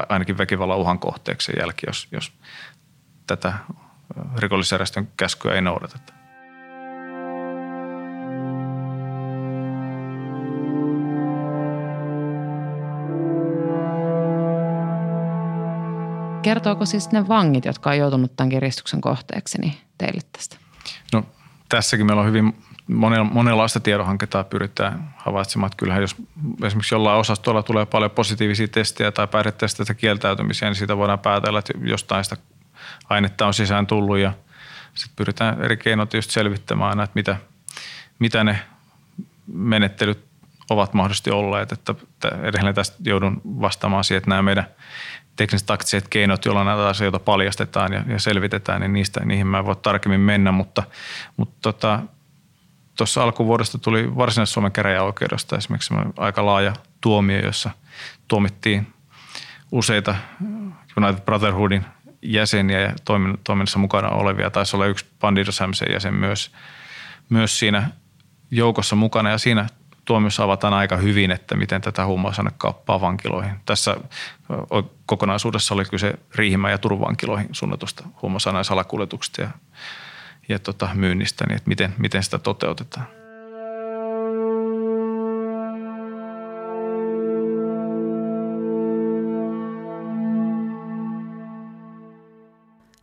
ainakin väkivallan uhan kohteeksi jälkeen, jos, jos tätä rikollisjärjestön käskyä ei noudateta. Kertooko siis ne vangit, jotka on joutunut tämän kiristyksen kohteeksi, niin teille tästä? No tässäkin meillä on hyvin monenlaista tiedonhankintaa pyritään havaitsemaan. Että kyllähän jos esimerkiksi jollain osastolla tulee paljon positiivisia testejä tai päihdetesteitä kieltäytymisiä, niin siitä voidaan päätellä, että jostain sitä ainetta on sisään tullut ja sitten pyritään eri keinoin tietysti selvittämään, että mitä, mitä ne menettelyt ovat mahdollisesti olleet. Että edelleen tästä joudun vastaamaan siihen, että nämä meidän – tekniset taktiset keinot, joilla näitä asioita paljastetaan ja, ja selvitetään, niin niistä, niihin mä en voi tarkemmin mennä, mutta, mutta tota, tuossa alkuvuodesta tuli Varsinais-Suomen käräjäoikeudesta esimerkiksi aika laaja tuomio, jossa tuomittiin useita United Brotherhoodin jäseniä ja toiminnassa mukana olevia. Taisi olla yksi Bandidos jäsen myös, myös siinä joukossa mukana ja siinä tuomiossa avataan aika hyvin, että miten tätä huumausainekauppaa vankiloihin. Tässä kokonaisuudessa oli kyse Riihimä ja Turvankiloihin suunnatusta huumausaineen salakuljetuksesta ja, ja tota, myynnistä, niin että miten, miten sitä toteutetaan.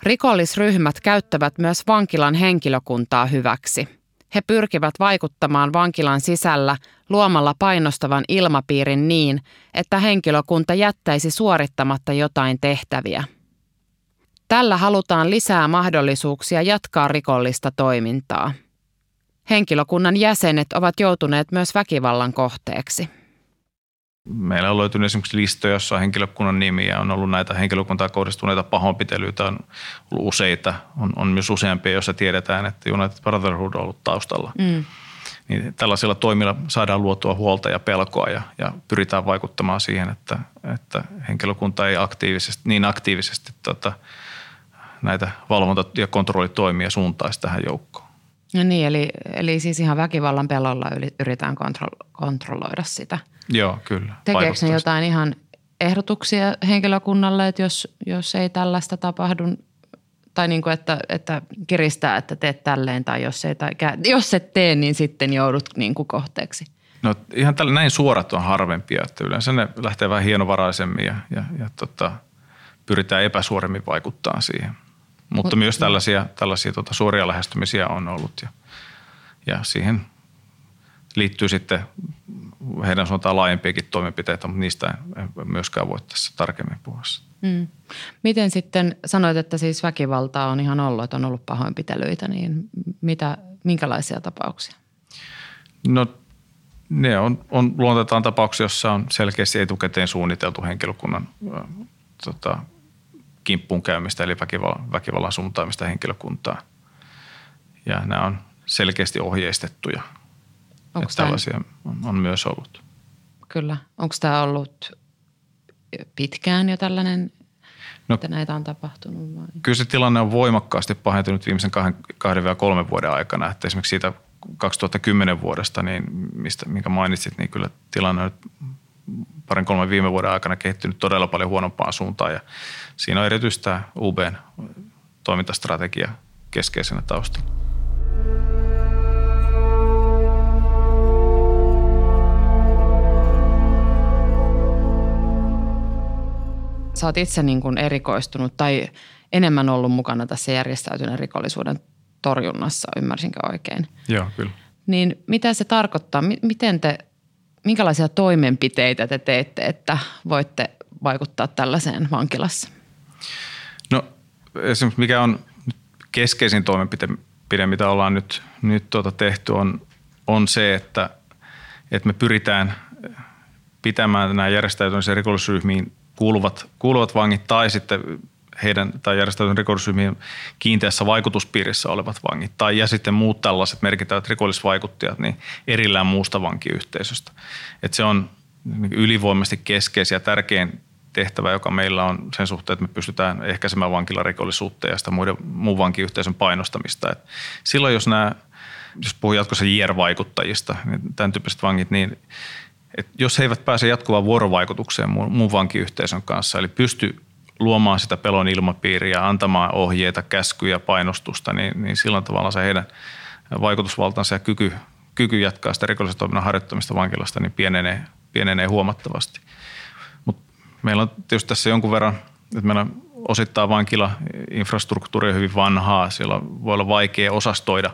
Rikollisryhmät käyttävät myös vankilan henkilökuntaa hyväksi – he pyrkivät vaikuttamaan vankilan sisällä luomalla painostavan ilmapiirin niin, että henkilökunta jättäisi suorittamatta jotain tehtäviä. Tällä halutaan lisää mahdollisuuksia jatkaa rikollista toimintaa. Henkilökunnan jäsenet ovat joutuneet myös väkivallan kohteeksi. Meillä on löytynyt esimerkiksi listoja, jossa on henkilökunnan nimiä, on ollut näitä henkilökuntaa kohdistuneita pahoinpitelyitä, on ollut useita, on, on myös useampia, joissa tiedetään, että United Brotherhood on ollut taustalla. Mm. Niin tällaisilla toimilla saadaan luotua huolta ja pelkoa ja, ja pyritään vaikuttamaan siihen, että, että henkilökunta ei aktiivisesti, niin aktiivisesti tota, näitä valvonta- ja kontrollitoimia suuntaisi tähän joukkoon. No niin, eli, eli siis ihan väkivallan pelolla yritetään kontro- kontrolloida sitä. Joo, kyllä. Tekeekö ne jotain ihan ehdotuksia henkilökunnalle, että jos, jos ei tällaista tapahdu, tai niin kuin, että, että kiristää, että teet tälleen, tai jos, ei, tai jos et tee, niin sitten joudut niin kuin kohteeksi? No ihan tällä, näin suorat on harvempia, että yleensä ne lähtee vähän hienovaraisemmin ja, ja, ja tota, pyritään epäsuoremmin vaikuttaa siihen – mutta Mut, myös tällaisia, tällaisia tota, suoria lähestymisiä on ollut ja, ja siihen liittyy sitten heidän sanotaan laajempiakin toimenpiteitä, mutta niistä en myöskään voi tässä tarkemmin puhua. Mm. Miten sitten sanoit, että siis väkivaltaa on ihan ollut, että on ollut pahoinpitelyitä, niin mitä, minkälaisia tapauksia? No ne on, on luonteeltaan tapauksia, jossa on selkeästi etukäteen suunniteltu henkilökunnan äh, tota, kimppuun käymistä, eli väkivallan, väkivallan suuntaamista henkilökuntaa. Ja nämä on selkeästi ohjeistettuja. Onko tällaisia on, on myös ollut. Kyllä. Onko tämä ollut pitkään jo tällainen, no, että näitä on tapahtunut? Vai? Kyllä se tilanne on voimakkaasti pahentunut viimeisen kahden, kahden vai kolmen vuoden aikana. Että esimerkiksi siitä 2010 vuodesta, niin mistä, minkä mainitsit, niin kyllä tilanne on parin kolmen viime vuoden aikana kehittynyt todella paljon huonompaan suuntaan ja siinä on erityisesti tämä UBn toimintastrategia keskeisenä taustalla. Sä oot itse niin kuin erikoistunut tai enemmän ollut mukana tässä järjestäytyneen rikollisuuden torjunnassa, ymmärsinkö oikein? Joo, kyllä. Niin mitä se tarkoittaa? Miten te minkälaisia toimenpiteitä te teette, että voitte vaikuttaa tällaiseen vankilassa? No esimerkiksi mikä on keskeisin toimenpide, mitä ollaan nyt, nyt tuota tehty, on, on se, että, että me pyritään pitämään nämä järjestäytymisen rikollisryhmiin kuuluvat, kuuluvat vangit tai sitten heidän tai järjestäytyneen rikollisryhmien kiinteässä vaikutuspiirissä olevat vangit tai ja sitten muut tällaiset merkittävät rikollisvaikuttajat niin erillään muusta vankiyhteisöstä. Et se on ylivoimaisesti keskeisiä ja tärkein tehtävä, joka meillä on sen suhteen, että me pystytään ehkäisemään vankilarikollisuutta ja sitä muiden, muun vankiyhteisön painostamista. Et silloin jos nämä, jos puhuu jatkossa JR-vaikuttajista, niin tämän tyyppiset vangit, niin että jos he eivät pääse jatkuvaan vuorovaikutukseen muun, muun vankiyhteisön kanssa, eli pysty luomaan sitä pelon ilmapiiriä, antamaan ohjeita, käskyjä, painostusta, niin, niin silloin tavallaan se heidän vaikutusvaltansa ja kyky, kyky jatkaa sitä rikollisen toiminnan harjoittamista vankilasta niin pienenee, pienenee huomattavasti. Mutta meillä on tietysti tässä jonkun verran, että meillä osittain vankila infrastruktuuri on hyvin vanhaa, siellä voi olla vaikea osastoida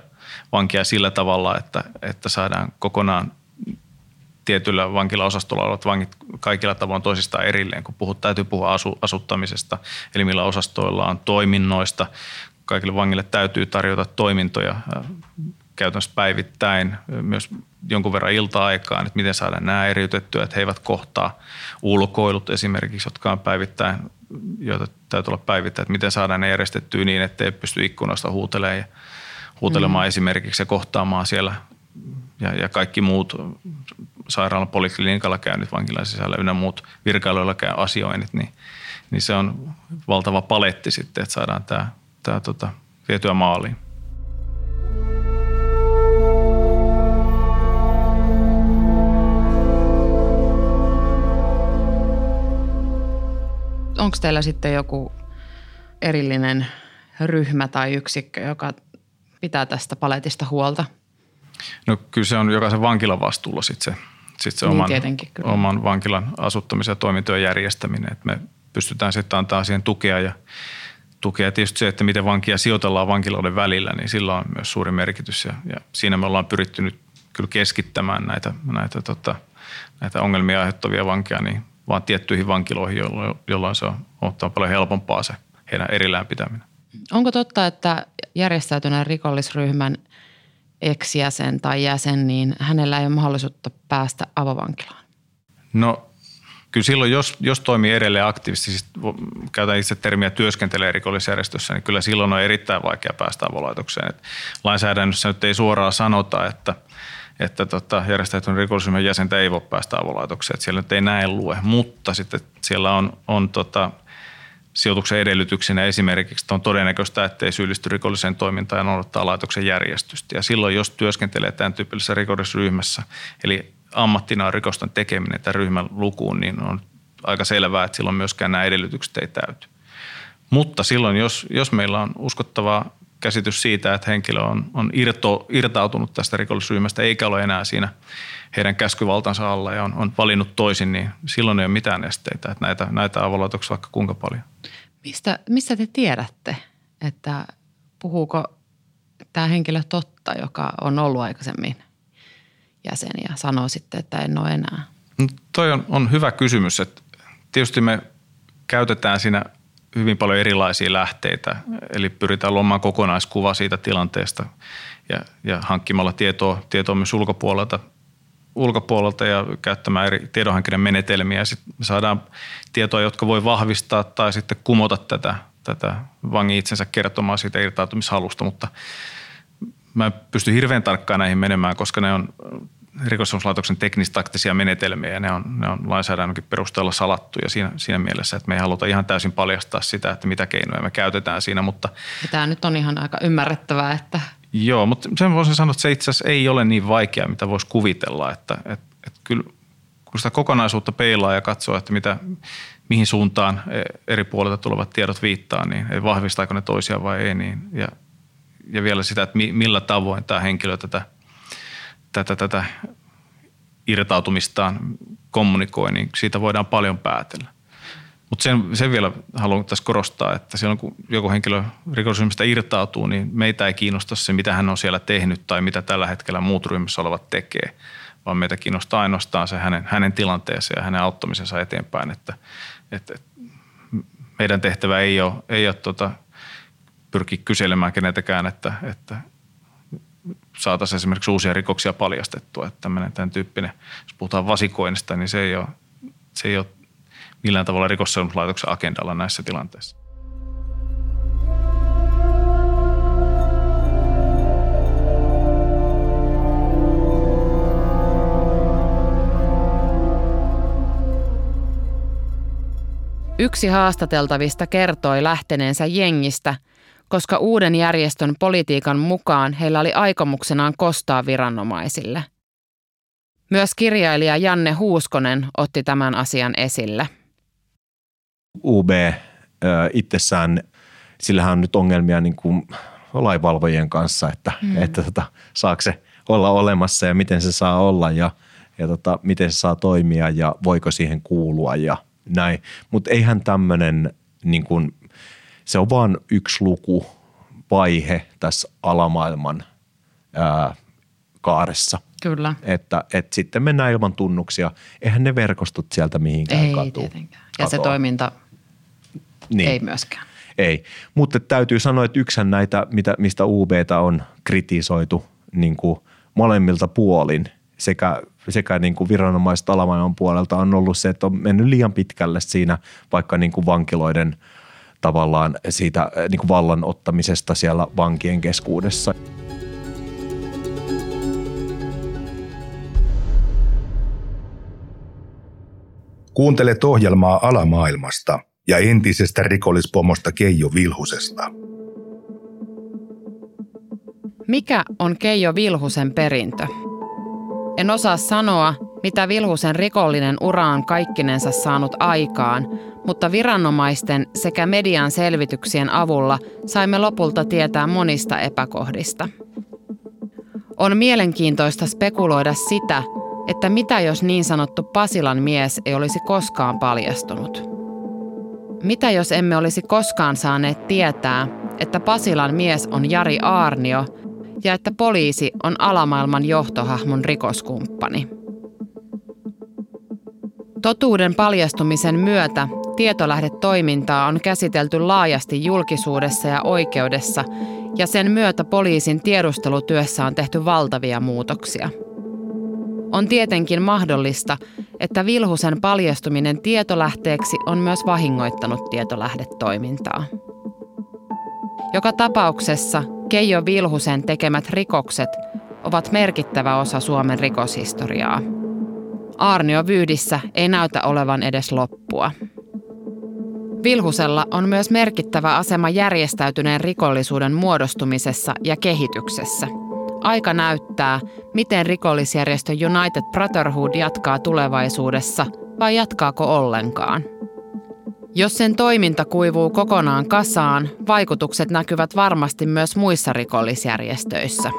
vankia sillä tavalla, että, että saadaan kokonaan tietyllä vankilaosastolla olevat vangit kaikilla tavoin toisistaan erilleen, kun puhut, täytyy puhua asu, asuttamisesta, eli millä osastoilla on toiminnoista. Kaikille vangille täytyy tarjota toimintoja äh, käytännössä päivittäin, myös jonkun verran ilta-aikaan, että miten saadaan nämä eriytettyä, että he eivät kohtaa ulkoilut esimerkiksi, jotka on päivittäin, joita täytyy olla päivittäin, että miten saadaan ne järjestettyä niin, ettei pysty ikkunasta huutelemaan ja huutelemaan mm. esimerkiksi ja kohtaamaan siellä ja, ja kaikki muut sairaalan poliklinikalla käynyt vankilan sisällä ynnä muut virkailuilla käy asioinnit, niin, niin se on valtava paletti sitten, että saadaan tämä, tämä tota, vietyä maaliin. Onko teillä sitten joku erillinen ryhmä tai yksikkö, joka pitää tästä paletista huolta? No kyllä se on jokaisen vankilan vastuulla sitten se sitten se niin, oman, oman vankilan asuttamisen ja toimintojen järjestäminen, että me pystytään sitten antaa siihen tukea ja tukea. Tietysti se, että miten vankia sijoitellaan vankiloiden välillä, niin sillä on myös suuri merkitys ja, ja siinä me ollaan pyritty nyt kyllä keskittämään näitä, näitä, tota, näitä ongelmia aiheuttavia vankia niin vaan tiettyihin vankiloihin, jolloin, jolloin se on ottaa paljon helpompaa se heidän erillään pitäminen. Onko totta, että järjestäytyneen rikollisryhmän – ex-jäsen tai jäsen, niin hänellä ei ole mahdollisuutta päästä avovankilaan? No kyllä silloin, jos, jos toimii edelleen aktiivisesti, siis käytän itse termiä työskentelee rikollisjärjestössä, niin kyllä silloin on erittäin vaikea päästä avolaitokseen. Et lainsäädännössä nyt ei suoraan sanota, että, että tota, järjestäytyneen rikollisryhmän jäsentä ei voi päästä avolaitokseen. Että siellä nyt ei näin lue, mutta sitten siellä on, on tota, sijoituksen edellytyksenä esimerkiksi, on todennäköistä, ettei syyllisty rikolliseen toimintaan ja noudattaa laitoksen järjestystä. Ja silloin, jos työskentelee tämän tyyppisessä rikollisryhmässä, eli ammattina on rikosten tekeminen tämän ryhmän lukuun, niin on aika selvää, että silloin myöskään nämä edellytykset ei täyty. Mutta silloin, jos, jos meillä on uskottava käsitys siitä, että henkilö on, on irto, irtautunut tästä rikollisryhmästä eikä ole enää siinä heidän käskyvaltansa alla ja on, on valinnut toisin, niin silloin ei ole mitään esteitä. Että näitä, näitä avolaitoksia vaikka kuinka paljon. Mistä, mistä te tiedätte, että puhuuko tämä henkilö totta, joka on ollut aikaisemmin jäsen ja sanoo sitten, että en ole enää? No, toi on, on hyvä kysymys. Että tietysti me käytetään siinä hyvin paljon erilaisia lähteitä, eli pyritään luomaan kokonaiskuva siitä tilanteesta ja, ja hankkimalla tietoa, tietoa myös ulkopuolelta – ulkopuolelta ja käyttämään eri tiedonhankinnan menetelmiä. Sitten me saadaan tietoa, jotka voi vahvistaa tai sitten kumota tätä, tätä vangin itsensä kertomaan siitä irtautumishalusta, mutta mä pysty hirveän tarkkaan näihin menemään, koska ne on rikoslaitoksen teknistaktisia menetelmiä ja ne on, ne on lainsäädännönkin perusteella salattuja siinä, siinä mielessä, että me ei haluta ihan täysin paljastaa sitä, että mitä keinoja me käytetään siinä. Mutta ja tämä nyt on ihan aika ymmärrettävää, että Joo, mutta sen voisin sanoa, että se itse asiassa ei ole niin vaikea, mitä voisi kuvitella. Että, että, että kyllä kun sitä kokonaisuutta peilaa ja katsoo, että mitä, mihin suuntaan eri puolilta tulevat tiedot viittaa, niin vahvistaako ne toisia vai ei. Niin, ja, ja vielä sitä, että millä tavoin tämä henkilö tätä, tätä, tätä irtautumistaan kommunikoi, niin siitä voidaan paljon päätellä. Mutta sen, sen vielä haluan tässä korostaa, että silloin kun joku henkilö rikollisryhmästä irtautuu, niin meitä ei kiinnosta se, mitä hän on siellä tehnyt tai mitä tällä hetkellä muut ryhmässä olevat tekee, vaan meitä kiinnostaa ainoastaan se hänen, hänen tilanteensa ja hänen auttamisensa eteenpäin. Että, että, että meidän tehtävä ei ole, ei ole tota, pyrkiä kyselemään keneltäkään, että, että saataisiin esimerkiksi uusia rikoksia paljastettua. Että tämän tyyppinen, jos puhutaan vasikoinnista, niin se ei ole, se ei ole millään tavalla rikosseuraamuslaitoksen agendalla näissä tilanteissa. Yksi haastateltavista kertoi lähteneensä jengistä, koska uuden järjestön politiikan mukaan heillä oli aikomuksenaan kostaa viranomaisille. Myös kirjailija Janne Huuskonen otti tämän asian esille. UB itsessään, sillähän on nyt ongelmia niin kuin lainvalvojien kanssa, että, mm. että tota, saako se olla olemassa ja miten se saa olla ja, ja tota, miten se saa toimia ja voiko siihen kuulua ja – näin. Mutta eihän tämmöinen, niin kuin, se on vaan yksi luku, vaihe tässä alamaailman ää, kaaressa. Kyllä. Että, että sitten mennään ilman tunnuksia. Eihän ne verkostut sieltä mihinkään Ei katuu. tietenkään. Ja se toiminta niin. ei myöskään. Ei, mutta täytyy sanoa, että yksän näitä, mitä, mistä UBtä on kritisoitu niin kuin molemmilta puolin, sekä sekä niin kuin viranomaiset alamaailman puolelta on ollut se, että on mennyt liian pitkälle siinä vaikka niin kuin vankiloiden tavallaan siitä äh, niin kuin vallan ottamisesta siellä vankien keskuudessa. Kuuntelet ohjelmaa alamaailmasta ja entisestä rikollispomosta Keijo Vilhusesta. Mikä on Keijo Vilhusen perintö? En osaa sanoa, mitä Vilhusen rikollinen ura on kaikkinensa saanut aikaan, mutta viranomaisten sekä median selvityksien avulla saimme lopulta tietää monista epäkohdista. On mielenkiintoista spekuloida sitä, että mitä jos niin sanottu Pasilan mies ei olisi koskaan paljastunut. Mitä jos emme olisi koskaan saaneet tietää, että Pasilan mies on Jari Aarnio – ja että poliisi on alamaailman johtohahmon rikoskumppani. Totuuden paljastumisen myötä tietolähdetoimintaa on käsitelty laajasti julkisuudessa ja oikeudessa, ja sen myötä poliisin tiedustelutyössä on tehty valtavia muutoksia. On tietenkin mahdollista, että Vilhusen paljastuminen tietolähteeksi on myös vahingoittanut tietolähdetoimintaa. Joka tapauksessa Keijo Vilhusen tekemät rikokset ovat merkittävä osa Suomen rikoshistoriaa. Arnio Vyydissä ei näytä olevan edes loppua. Vilhusella on myös merkittävä asema järjestäytyneen rikollisuuden muodostumisessa ja kehityksessä. Aika näyttää, miten rikollisjärjestö United Brotherhood jatkaa tulevaisuudessa vai jatkaako ollenkaan. Jos sen toiminta kuivuu kokonaan kasaan, vaikutukset näkyvät varmasti myös muissa rikollisjärjestöissä.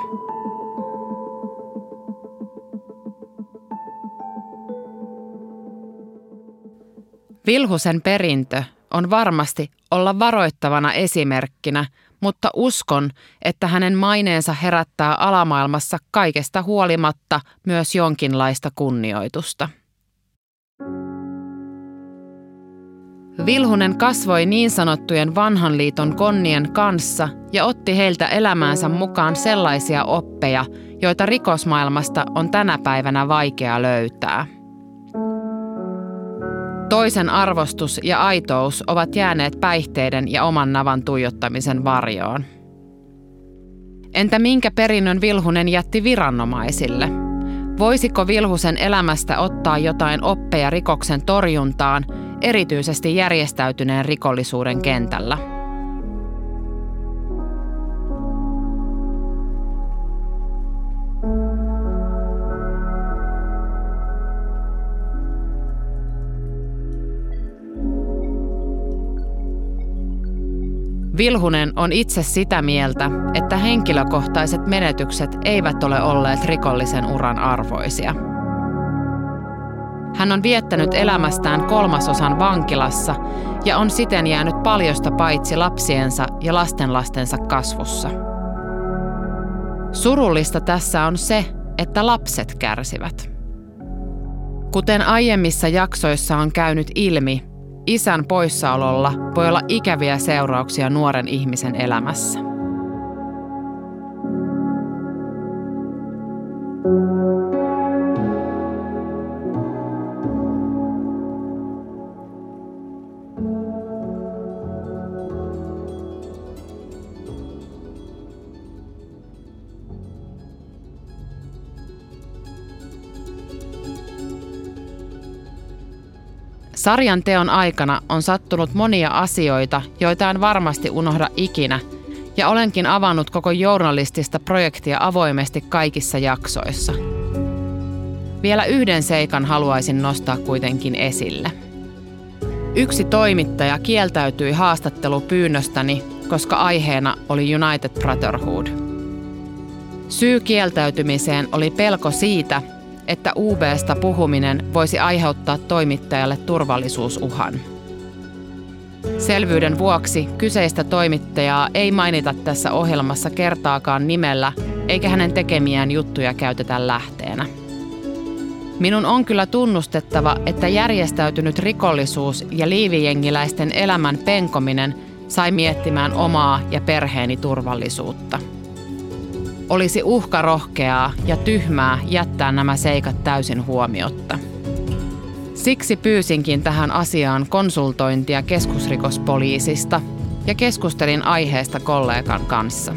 Vilhusen perintö on varmasti olla varoittavana esimerkkinä, mutta uskon, että hänen maineensa herättää alamaailmassa kaikesta huolimatta myös jonkinlaista kunnioitusta. Vilhunen kasvoi niin sanottujen vanhan liiton konnien kanssa ja otti heiltä elämäänsä mukaan sellaisia oppeja, joita rikosmaailmasta on tänä päivänä vaikea löytää. Toisen arvostus ja aitous ovat jääneet päihteiden ja oman navan tuijottamisen varjoon. Entä minkä perinnön Vilhunen jätti viranomaisille? Voisiko Vilhusen elämästä ottaa jotain oppeja rikoksen torjuntaan – erityisesti järjestäytyneen rikollisuuden kentällä. Vilhunen on itse sitä mieltä, että henkilökohtaiset menetykset eivät ole olleet rikollisen uran arvoisia – hän on viettänyt elämästään kolmasosan vankilassa ja on siten jäänyt paljosta paitsi lapsiensa ja lastenlastensa kasvussa. Surullista tässä on se, että lapset kärsivät. Kuten aiemmissa jaksoissa on käynyt ilmi, isän poissaololla voi olla ikäviä seurauksia nuoren ihmisen elämässä. Sarjan teon aikana on sattunut monia asioita, joita en varmasti unohda ikinä, ja olenkin avannut koko journalistista projektia avoimesti kaikissa jaksoissa. Vielä yhden seikan haluaisin nostaa kuitenkin esille. Yksi toimittaja kieltäytyi haastattelupyynnöstäni, koska aiheena oli United Brotherhood. Syy kieltäytymiseen oli pelko siitä, että UBstä puhuminen voisi aiheuttaa toimittajalle turvallisuusuhan. Selvyyden vuoksi kyseistä toimittajaa ei mainita tässä ohjelmassa kertaakaan nimellä, eikä hänen tekemiään juttuja käytetä lähteenä. Minun on kyllä tunnustettava, että järjestäytynyt rikollisuus ja liivijengiläisten elämän penkominen sai miettimään omaa ja perheeni turvallisuutta – olisi uhkarohkeaa ja tyhmää jättää nämä seikat täysin huomiotta. Siksi pyysinkin tähän asiaan konsultointia keskusrikospoliisista ja keskustelin aiheesta kollegan kanssa.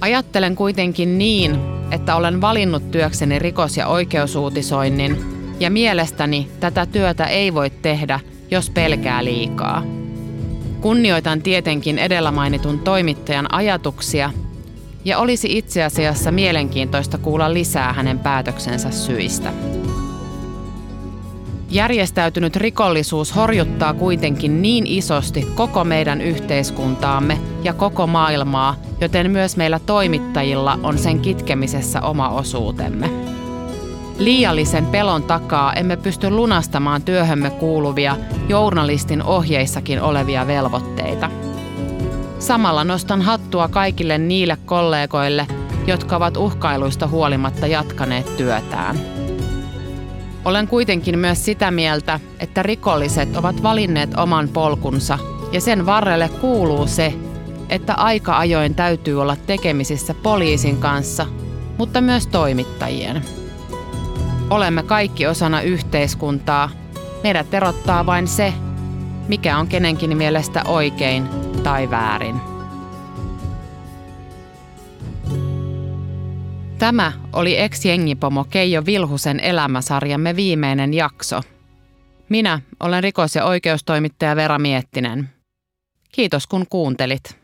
Ajattelen kuitenkin niin, että olen valinnut työkseni rikos- ja oikeusuutisoinnin ja mielestäni tätä työtä ei voi tehdä, jos pelkää liikaa. Kunnioitan tietenkin edellä mainitun toimittajan ajatuksia ja olisi itse asiassa mielenkiintoista kuulla lisää hänen päätöksensä syistä. Järjestäytynyt rikollisuus horjuttaa kuitenkin niin isosti koko meidän yhteiskuntaamme ja koko maailmaa, joten myös meillä toimittajilla on sen kitkemisessä oma osuutemme. Liiallisen pelon takaa emme pysty lunastamaan työhömme kuuluvia journalistin ohjeissakin olevia velvoitteita – Samalla nostan hattua kaikille niille kollegoille, jotka ovat uhkailuista huolimatta jatkaneet työtään. Olen kuitenkin myös sitä mieltä, että rikolliset ovat valinneet oman polkunsa ja sen varrelle kuuluu se, että aika ajoin täytyy olla tekemisissä poliisin kanssa, mutta myös toimittajien. Olemme kaikki osana yhteiskuntaa. Meidät erottaa vain se, mikä on kenenkin mielestä oikein tai väärin. Tämä oli ex-jengipomo Keijo Vilhusen elämäsarjamme viimeinen jakso. Minä olen rikos- ja oikeustoimittaja Vera Miettinen. Kiitos kun kuuntelit.